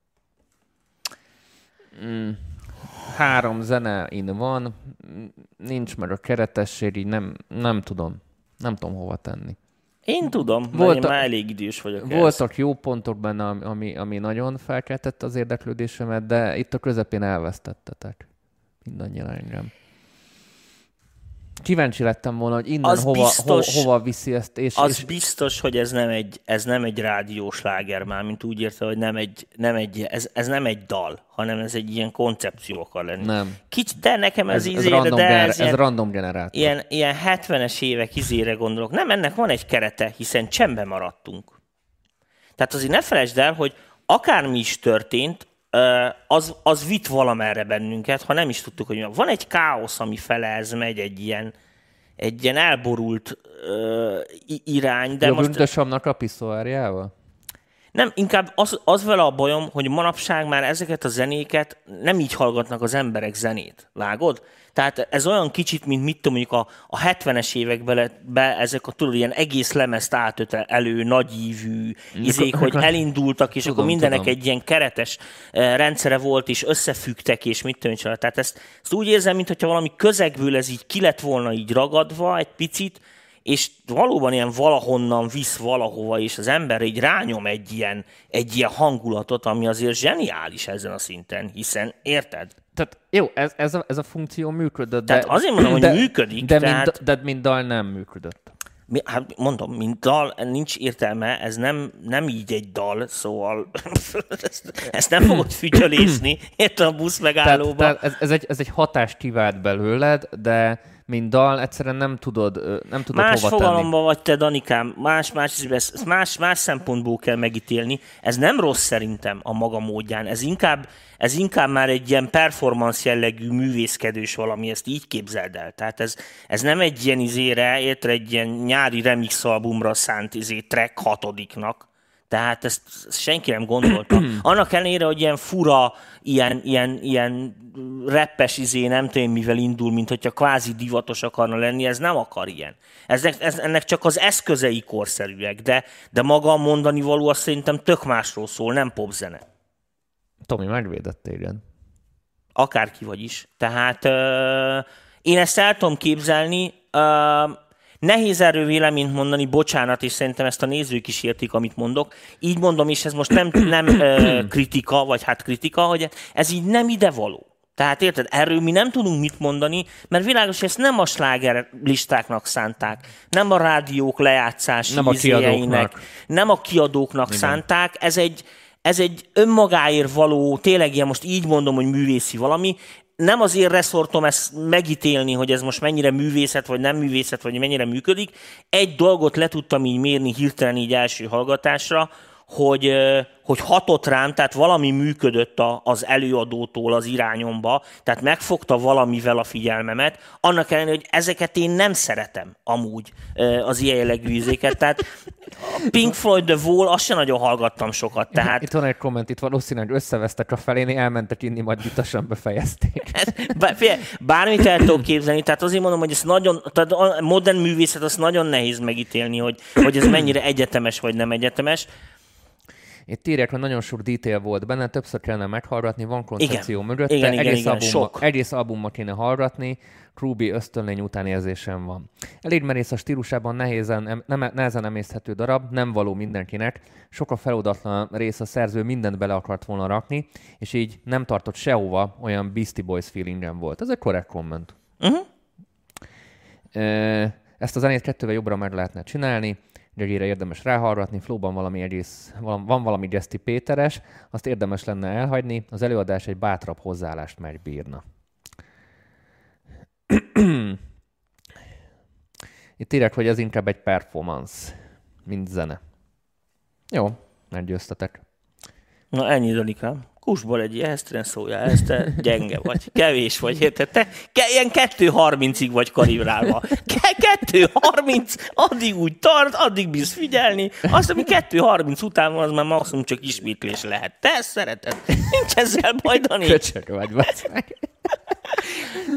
[SPEAKER 2] Mm. Három zene in van, nincs meg a keretesség, így nem, nem tudom. Nem tudom hova tenni.
[SPEAKER 3] Én tudom, mert
[SPEAKER 2] Volt
[SPEAKER 3] én már elég idős vagyok.
[SPEAKER 2] Voltak jó pontok benne, ami- ami, ami nagyon felkeltette az érdeklődésemet, de itt a közepén elvesztettetek. Mindannyian engem. Kíváncsi lettem volna, hogy innen
[SPEAKER 3] Az
[SPEAKER 2] hova,
[SPEAKER 3] biztos-
[SPEAKER 2] ho, hova viszi ezt, és,
[SPEAKER 3] Az
[SPEAKER 2] és
[SPEAKER 3] biztos, hogy ez nem egy, ez nem egy rádiós láger már, mint úgy érte, hogy nem egy, nem egy, ez, ez nem egy dal, hanem ez egy ilyen koncepció akar lenni.
[SPEAKER 2] nem.
[SPEAKER 3] Kicsi, de nekem ez,
[SPEAKER 2] Ez, ez,
[SPEAKER 3] izére,
[SPEAKER 2] random,
[SPEAKER 3] de
[SPEAKER 2] gener,
[SPEAKER 3] ez,
[SPEAKER 2] ez
[SPEAKER 3] ilyen,
[SPEAKER 2] random generátor.
[SPEAKER 3] ilyen, ilyen 70-es évek izére gondolok. Nem, ennek van egy kerete, hiszen csembe maradtunk. Tehát azért ne felejtsd el, hogy akármi is történt, az, az vitt valamerre bennünket, ha nem is tudtuk, hogy van. Egy káosz, ami fele ez megy, egy ilyen, egy ilyen elborult ö, irány, de
[SPEAKER 2] Jobb
[SPEAKER 3] most...
[SPEAKER 2] üntösamnak a piszoárjával?
[SPEAKER 3] Nem, inkább az, az vele a bajom, hogy manapság már ezeket a zenéket nem így hallgatnak az emberek zenét. Vágod? Tehát ez olyan kicsit, mint mit tudom, mondjuk a, a 70-es években be ezek a tudod, ilyen egész lemezt átöte elő, nagyívű izék, hogy elindultak, és
[SPEAKER 2] Tudom,
[SPEAKER 3] akkor mindenek
[SPEAKER 2] tudom.
[SPEAKER 3] egy ilyen keretes eh, rendszere volt, és összefüggtek, és mit tudom, én csináltak. Tehát ezt, ezt úgy érzem, mintha valami közegből ez így ki lett volna így ragadva egy picit, és valóban ilyen valahonnan visz valahova, és az ember így rányom egy ilyen, egy ilyen hangulatot, ami azért zseniális ezen a szinten, hiszen érted?
[SPEAKER 2] Tehát jó, ez, ez, a, ez a funkció működött, de...
[SPEAKER 3] Tehát azért mondom, hogy működik,
[SPEAKER 2] De,
[SPEAKER 3] tehát-
[SPEAKER 2] mint, de mint dal nem működött.
[SPEAKER 3] Mi, hát mondom, mint dal, nincs értelme, ez nem, nem így egy dal, szóval ezt, ezt nem fogod fütyölészni, érted a busz
[SPEAKER 2] Tehát,
[SPEAKER 3] megállóba.
[SPEAKER 2] tehát ez, ez, egy, ez egy hatást kivált belőled, de mint dal egyszerűen nem tudod, nem tudod
[SPEAKER 3] Más
[SPEAKER 2] hova
[SPEAKER 3] fogalomban vagy te, Danikám, más, más, más, más szempontból kell megítélni. Ez nem rossz szerintem a maga módján. Ez inkább, ez inkább már egy ilyen performance jellegű művészkedős valami, ezt így képzeld el. Tehát ez, ez nem egy ilyen izére, érted, egy ilyen nyári remix albumra szánt izé track hatodiknak. Tehát ezt, senki nem gondolta. Annak ellenére, hogy ilyen fura, ilyen, ilyen, ilyen reppes izé, nem tudom mivel indul, mint hogyha kvázi divatos akarna lenni, ez nem akar ilyen. Eznek, ez, ennek csak az eszközei korszerűek, de, de maga a mondani való azt szerintem tök másról szól, nem popzene.
[SPEAKER 2] Tomi, megvédett téged.
[SPEAKER 3] Akárki vagy is. Tehát ö, én ezt el tudom képzelni, ö, Nehéz erről véleményt mondani, bocsánat, és szerintem ezt a nézők is értik, amit mondok. Így mondom, és ez most nem, nem ö, kritika, vagy hát kritika, hogy ez így nem ide való. Tehát érted, erről mi nem tudunk mit mondani, mert világos, hogy ezt nem a sláger listáknak szánták, nem a rádiók lejátszási
[SPEAKER 2] Nem a kiadóknak.
[SPEAKER 3] nem a kiadóknak Igen. szánták, ez egy, ez egy önmagáért való, tényleg ilyen most így mondom, hogy művészi valami, nem az én reszortom ezt megítélni, hogy ez most mennyire művészet, vagy nem művészet, vagy mennyire működik. Egy dolgot le tudtam így mérni hirtelen így első hallgatásra, hogy, hogy hatott rám, tehát valami működött a, az előadótól az irányomba, tehát megfogta valamivel a figyelmemet, annak ellenére, hogy ezeket én nem szeretem amúgy az ilyen jellegű ízéket, tehát Pink Floyd The Wall, azt sem nagyon hallgattam sokat, tehát
[SPEAKER 2] Itt van egy komment, itt valószínűleg összevesztek a felén, elmentek inni, majd vitasan befejezték.
[SPEAKER 3] Bármit el tudok képzelni, tehát azért mondom, hogy ez nagyon, tehát a modern művészet azt nagyon nehéz megítélni, hogy, hogy ez mennyire egyetemes vagy nem egyetemes.
[SPEAKER 2] Itt hogy nagyon sok detail volt benne, többször kellene meghallgatni, van koncepció
[SPEAKER 3] Igen.
[SPEAKER 2] mögötte,
[SPEAKER 3] Igen, igen,
[SPEAKER 2] egész,
[SPEAKER 3] igen,
[SPEAKER 2] albumma,
[SPEAKER 3] sok.
[SPEAKER 2] egész albumma kéne hallgatni, Ruby ösztönlény után érzésem van. Elég merész a stílusában nehézen, em- nem, nehezen emészthető darab, nem való mindenkinek, sok a feloldatlan rész a szerző mindent bele akart volna rakni, és így nem tartott sehova, olyan Beastie Boys feelingem volt. Ez egy korrekt komment.
[SPEAKER 3] Uh-huh.
[SPEAKER 2] Ezt a zenét kettővel jobbra meg lehetne csinálni, Gyögére érdemes ráhallgatni, flóban valami egész, van valami Geszti Péteres, azt érdemes lenne elhagyni, az előadás egy bátrabb hozzáállást megbírna. Itt írják, hogy ez inkább egy performance, mint zene. Jó, meggyőztetek.
[SPEAKER 3] Na ennyi, Danikám. Kusból egy ehhez szója, ez te gyenge vagy, kevés vagy, érted? Te ke, ilyen 2.30-ig vagy kalibrálva. Ke- 2.30, addig úgy tart, addig bíz figyelni, azt, ami 2.30 után van, az már maximum csak ismétlés lehet. Te ezt szereted? Nincs ezzel baj, Dani.
[SPEAKER 2] Köcsög vagy, meg.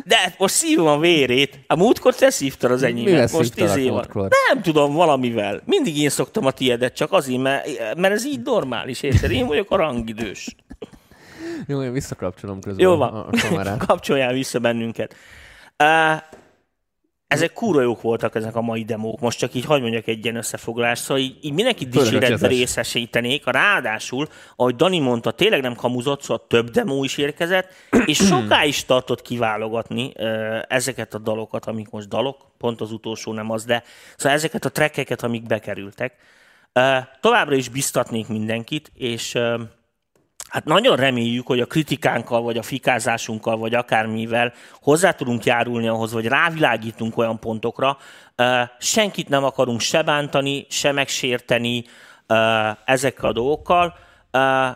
[SPEAKER 3] De hát most szívom a vérét. A múltkor te szívtad az enyémet. Most
[SPEAKER 2] szívtalak
[SPEAKER 3] izé
[SPEAKER 2] múltkor?
[SPEAKER 3] Nem tudom, valamivel. Mindig én szoktam a tiédet, csak azért, mert, mert ez így normális, érted? Én vagyok a rangidős.
[SPEAKER 2] Jó, én visszakapcsolom közben
[SPEAKER 3] Jó van,
[SPEAKER 2] a kamerát.
[SPEAKER 3] kapcsoljál vissza bennünket. Uh, ezek kúra jók voltak ezek a mai demók. Most csak így hagyd mondjak egy ilyen összefoglalást. Szóval így, így mindenki dicséretbe részesítenék. Ráadásul, ahogy Dani mondta, tényleg nem kamuzott, szóval több demó is érkezett, és soká is tartott kiválogatni ezeket a dalokat, amik most dalok, pont az utolsó nem az, de szóval ezeket a trekkeket, amik bekerültek. Továbbra is biztatnék mindenkit, és Hát nagyon reméljük, hogy a kritikánkkal, vagy a fikázásunkkal, vagy akármivel hozzá tudunk járulni ahhoz, vagy rávilágítunk olyan pontokra. Senkit nem akarunk se bántani, se megsérteni ezekkel a dolgokkal.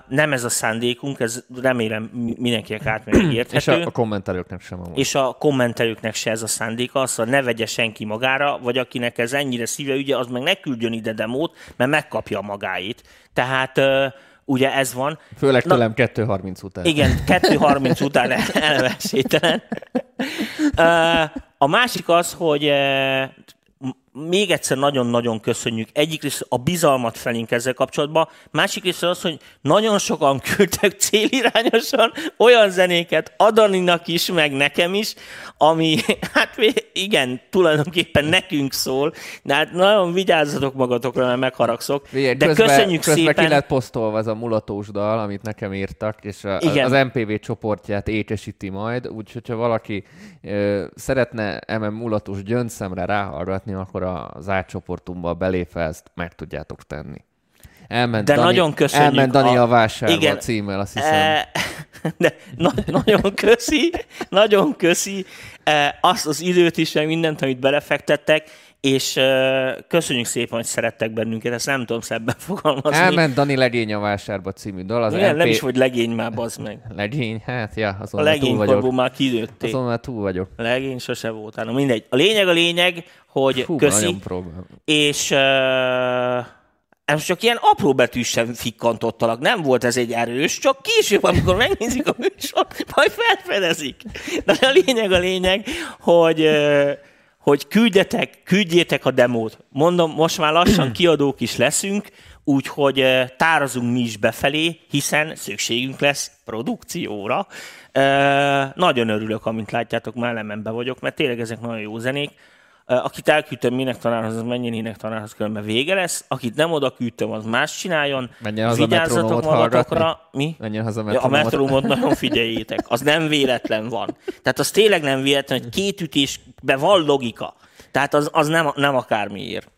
[SPEAKER 3] Nem ez a szándékunk, ez remélem mi- mindenkinek átmegy
[SPEAKER 2] És
[SPEAKER 3] érthető.
[SPEAKER 2] a, a kommentelőknek sem amúgy.
[SPEAKER 3] És a kommentelőknek se ez a szándéka, szóval ne vegye senki magára, vagy akinek ez ennyire szíve ügye, az meg ne küldjön ide demót, mert megkapja magáit. Tehát ugye ez van.
[SPEAKER 2] Főleg
[SPEAKER 3] Na-
[SPEAKER 2] tőlem 2.30 után.
[SPEAKER 3] Igen, 2.30 után. Ö, A másik az, hogy még egyszer nagyon-nagyon köszönjük. Egyik rész a bizalmat felénk ezzel kapcsolatban, másik rész az, hogy nagyon sokan küldtek célirányosan olyan zenéket Adaninak is, meg nekem is, ami, hát igen, tulajdonképpen nekünk szól, de hát nagyon vigyázzatok magatokra, mert megharagszok.
[SPEAKER 2] Figyelj,
[SPEAKER 3] De
[SPEAKER 2] közben,
[SPEAKER 3] köszönjük
[SPEAKER 2] közben
[SPEAKER 3] szépen.
[SPEAKER 2] ki lett posztolva ez a mulatós dal, amit nekem írtak, és a,
[SPEAKER 3] Igen.
[SPEAKER 2] az MPV csoportját ékesíti majd, úgyhogy ha valaki ö, szeretne MM mulatós gyöngyszemre ráhallgatni, akkor az átcsoportunkba belépve ezt meg tudjátok tenni. Elment
[SPEAKER 3] De
[SPEAKER 2] Dani,
[SPEAKER 3] nagyon köszönjük
[SPEAKER 2] Elment Dani a,
[SPEAKER 3] a-
[SPEAKER 2] vásárba
[SPEAKER 3] Igen.
[SPEAKER 2] a címmel, azt hiszem.
[SPEAKER 3] E, de na, nagyon köszi, nagyon köszi e, azt az időt is, meg mindent, amit belefektettek, és köszönjük szépen, hogy szerettek bennünket, ezt nem tudom szebben fogalmazni.
[SPEAKER 2] Elment Dani legény a vásárba című dal. Az
[SPEAKER 3] Igen, nem
[SPEAKER 2] MP
[SPEAKER 3] is vagy legény már, bazd meg.
[SPEAKER 2] Legény? Hát, ja, azon
[SPEAKER 3] A
[SPEAKER 2] már túl vagyok.
[SPEAKER 3] már kinőttél.
[SPEAKER 2] Azon már túl vagyok.
[SPEAKER 3] Legény sose voltál. Na mindegy. A lényeg a lényeg, hogy
[SPEAKER 2] Fú,
[SPEAKER 3] köszi, és uh, ez csak ilyen apró betűs sem fikkantottalak. Nem volt ez egy erős, csak később, amikor megnézik a műsort, majd felfedezik. De a lényeg a lényeg, hogy, uh, hogy küldjetek, küldjétek a demót. Mondom, most már lassan kiadók is leszünk, úgyhogy tárazunk mi is befelé, hiszen szükségünk lesz produkcióra. Nagyon örülök, amint látjátok, már elemembe vagyok, mert tényleg ezek nagyon jó zenék. Akit elküldtem minek tanárhoz, az menjen ének tanárhoz, különben vége lesz. Akit nem oda küldtem, az más csináljon.
[SPEAKER 2] Menjen haza
[SPEAKER 3] Vigyázzatok magatokra.
[SPEAKER 2] hallgatni.
[SPEAKER 3] Mi?
[SPEAKER 2] Menjen haza
[SPEAKER 3] Ja, a metromot nagyon figyeljétek. Az nem véletlen van. Tehát az tényleg nem véletlen, hogy két ütésben van logika. Tehát az, az nem, nem akármiért.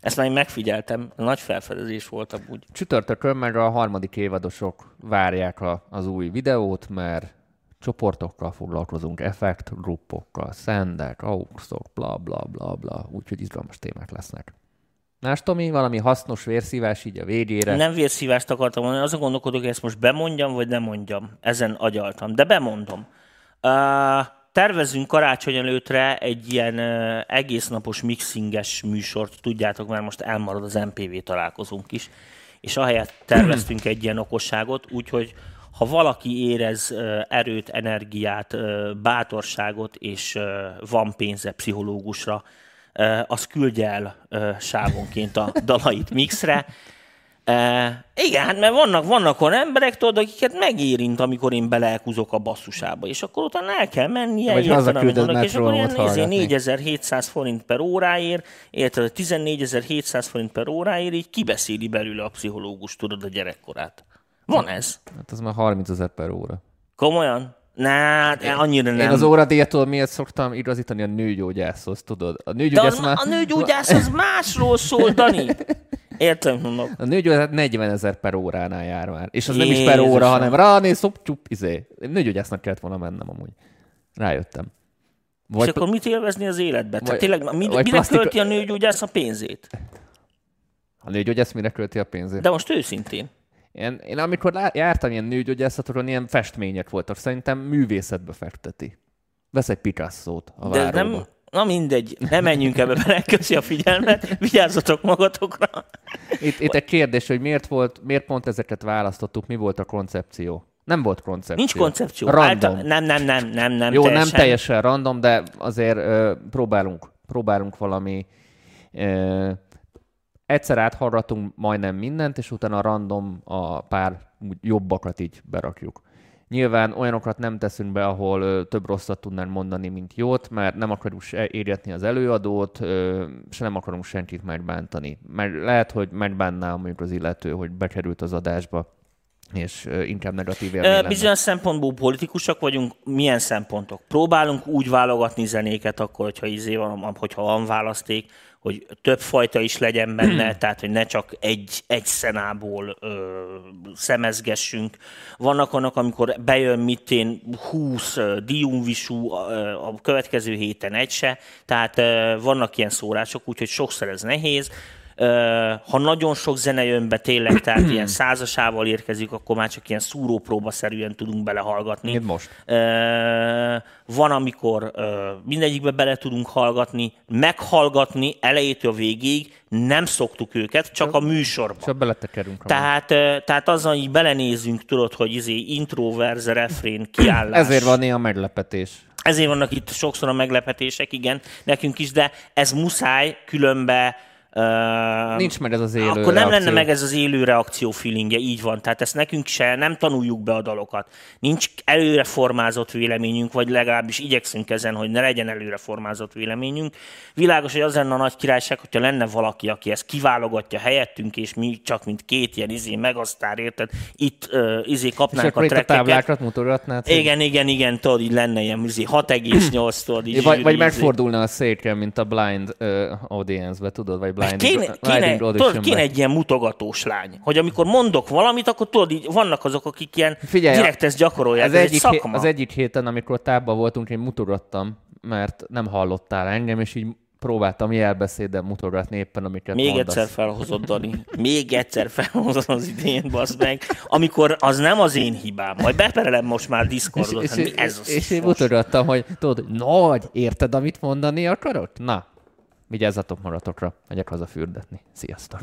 [SPEAKER 3] Ezt már én megfigyeltem. Nagy felfedezés volt amúgy.
[SPEAKER 2] Csütörtökön meg a harmadik évadosok várják a, az új videót, mert csoportokkal foglalkozunk, effekt, gruppokkal, szendek, auxok, bla bla bla bla, úgyhogy izgalmas témák lesznek. Más Tomi, valami hasznos vérszívás így a végére.
[SPEAKER 3] Nem vérszívást akartam mondani, azon gondolkodok, hogy ezt most bemondjam, vagy nem mondjam. Ezen agyaltam, de bemondom. Uh, tervezünk karácsony előttre egy ilyen uh, egész napos mixinges műsort, tudjátok, már most elmarad az MPV találkozunk is, és ahelyett terveztünk egy ilyen okosságot, úgyhogy ha valaki érez erőt, energiát, bátorságot, és van pénze pszichológusra, az küldje el sávonként a dalait mixre, Uh, igen, hát mert vannak, vannak olyan emberek, tudod, akiket megérint, amikor én beleelkúzok a basszusába, és akkor utána el kell mennie,
[SPEAKER 2] Vagy
[SPEAKER 3] érted,
[SPEAKER 2] hazaküldöd
[SPEAKER 3] amit mondok, és akkor ilyen
[SPEAKER 2] hallgatni.
[SPEAKER 3] 4700 forint per óráért, érted, 14700 forint per óráért, így kibeszéli belőle a pszichológus, tudod, a gyerekkorát. Van ez.
[SPEAKER 2] Hát az már 30 ezer per óra.
[SPEAKER 3] Komolyan? Na, hát annyira
[SPEAKER 2] Én
[SPEAKER 3] nem.
[SPEAKER 2] az óradíjat tudod, miért szoktam igazítani a nőgyógyászhoz, tudod? A
[SPEAKER 3] De
[SPEAKER 2] nőgyógyász
[SPEAKER 3] az,
[SPEAKER 2] már...
[SPEAKER 3] a nőgyógyász az másról szól, Dani. Értem, mondok.
[SPEAKER 2] A nőgyógyász 40 ezer per óránál jár már. És az nem is per óra,
[SPEAKER 3] Jézusom.
[SPEAKER 2] hanem ráné, szop, csup, izé. Nőgyógyásznak kellett volna mennem amúgy. Rájöttem.
[SPEAKER 3] és akkor mit élvezni az életbe? Tehát
[SPEAKER 2] vagy-
[SPEAKER 3] tényleg, mi,
[SPEAKER 2] vagy
[SPEAKER 3] mire
[SPEAKER 2] plastika-
[SPEAKER 3] költi a nőgyógyász a pénzét?
[SPEAKER 2] A nőgyógyász mire költi a pénzét?
[SPEAKER 3] De most őszintén.
[SPEAKER 2] Én, én amikor lá- jártam ilyen nőgyógyászatoron, ilyen festmények voltak. Szerintem művészetbe fekteti. Vesz egy Picasso-t a
[SPEAKER 3] De
[SPEAKER 2] váróba.
[SPEAKER 3] nem, na mindegy, ne menjünk ebbe bele, köszi a figyelmet, vigyázzatok magatokra.
[SPEAKER 2] Itt, itt egy kérdés, hogy miért, volt, miért pont ezeket választottuk, mi volt a koncepció? Nem volt koncepció.
[SPEAKER 3] Nincs koncepció.
[SPEAKER 2] Random.
[SPEAKER 3] Által, nem, nem, nem, nem, nem.
[SPEAKER 2] Jó,
[SPEAKER 3] teljesen.
[SPEAKER 2] nem teljesen random, de azért ö, próbálunk, próbálunk valami... Ö, egyszer áthallgatunk majdnem mindent, és utána random a pár jobbakat így berakjuk. Nyilván olyanokat nem teszünk be, ahol több rosszat tudnánk mondani, mint jót, mert nem akarjuk se égetni az előadót, se nem akarunk senkit megbántani. Mert lehet, hogy megbánná mondjuk az illető, hogy bekerült az adásba, és inkább negatív élmény.
[SPEAKER 3] Bizonyos szempontból politikusak vagyunk. Milyen szempontok? Próbálunk úgy válogatni zenéket akkor, hogyha, izé van, hogyha van választék, hogy több fajta is legyen benne, tehát hogy ne csak egy, egy szenából ö, szemezgessünk. Vannak annak, amikor bejön mitén 20 ö, diumvisú, a következő héten egy se, tehát ö, vannak ilyen szórások, úgyhogy sokszor ez nehéz. Ha nagyon sok zene jön be tényleg, tehát ilyen százasával érkezik, akkor már csak ilyen szúrópróbaszerűen tudunk belehallgatni.
[SPEAKER 2] Mint most.
[SPEAKER 3] Van, amikor mindegyikbe bele tudunk hallgatni, meghallgatni elejétől végig, nem szoktuk őket, csak a műsorban.
[SPEAKER 2] Csak beletekerünk.
[SPEAKER 3] Tehát, tehát azzal így belenézünk, tudod, hogy izé intro, verze, refrén, kiállás.
[SPEAKER 2] Ezért van néha meglepetés.
[SPEAKER 3] Ezért vannak itt sokszor a meglepetések, igen, nekünk is, de ez muszáj, különbe Uh,
[SPEAKER 2] Nincs meg ez az élő
[SPEAKER 3] Akkor nem
[SPEAKER 2] reakció.
[SPEAKER 3] lenne meg ez az élő reakció feelingje, így van. Tehát ezt nekünk se, nem tanuljuk be a dalokat. Nincs előre formázott véleményünk, vagy legalábbis igyekszünk ezen, hogy ne legyen előre formázott véleményünk. Világos, hogy az lenne a nagy királyság, hogyha lenne valaki, aki ezt kiválogatja helyettünk, és mi csak mint két ilyen izé megasztár, érted? Itt uh, izé
[SPEAKER 2] És
[SPEAKER 3] kapnánk
[SPEAKER 2] akkor
[SPEAKER 3] a
[SPEAKER 2] itt a táblákat mutogatnád?
[SPEAKER 3] Igen, igen, igen, tudod, így lenne ilyen izé, 6,8 tudod, így
[SPEAKER 2] Vagy, vagy
[SPEAKER 3] izé.
[SPEAKER 2] megfordulna a székre, mint a blind uh, audience-be, tudod, vagy blind,
[SPEAKER 3] Kéne,
[SPEAKER 2] blind
[SPEAKER 3] kéne, tudod, kéne egy ilyen mutogatós lány, hogy amikor mondok valamit, akkor tudod, így vannak azok, akik ilyen
[SPEAKER 2] Figyelj,
[SPEAKER 3] direkt ezt gyakorolják.
[SPEAKER 2] az
[SPEAKER 3] ez
[SPEAKER 2] egyik,
[SPEAKER 3] egy szakma.
[SPEAKER 2] az egyik héten, amikor tábban voltunk, én mutogattam, mert nem hallottál engem, és így próbáltam jelbeszéddel mutogatni éppen, amiket
[SPEAKER 3] Még
[SPEAKER 2] mondasz.
[SPEAKER 3] egyszer felhozott, Dani. Még egyszer felhozott az idén, bazd meg. Amikor az nem az én hibám. Majd beperelem most már Discordot.
[SPEAKER 2] és,
[SPEAKER 3] hát
[SPEAKER 2] és,
[SPEAKER 3] mi ez az
[SPEAKER 2] és én mutogattam, hogy tudod, nagy, érted, amit mondani akarok? Na, vigyázzatok magatokra, megyek haza fürdetni. Sziasztok!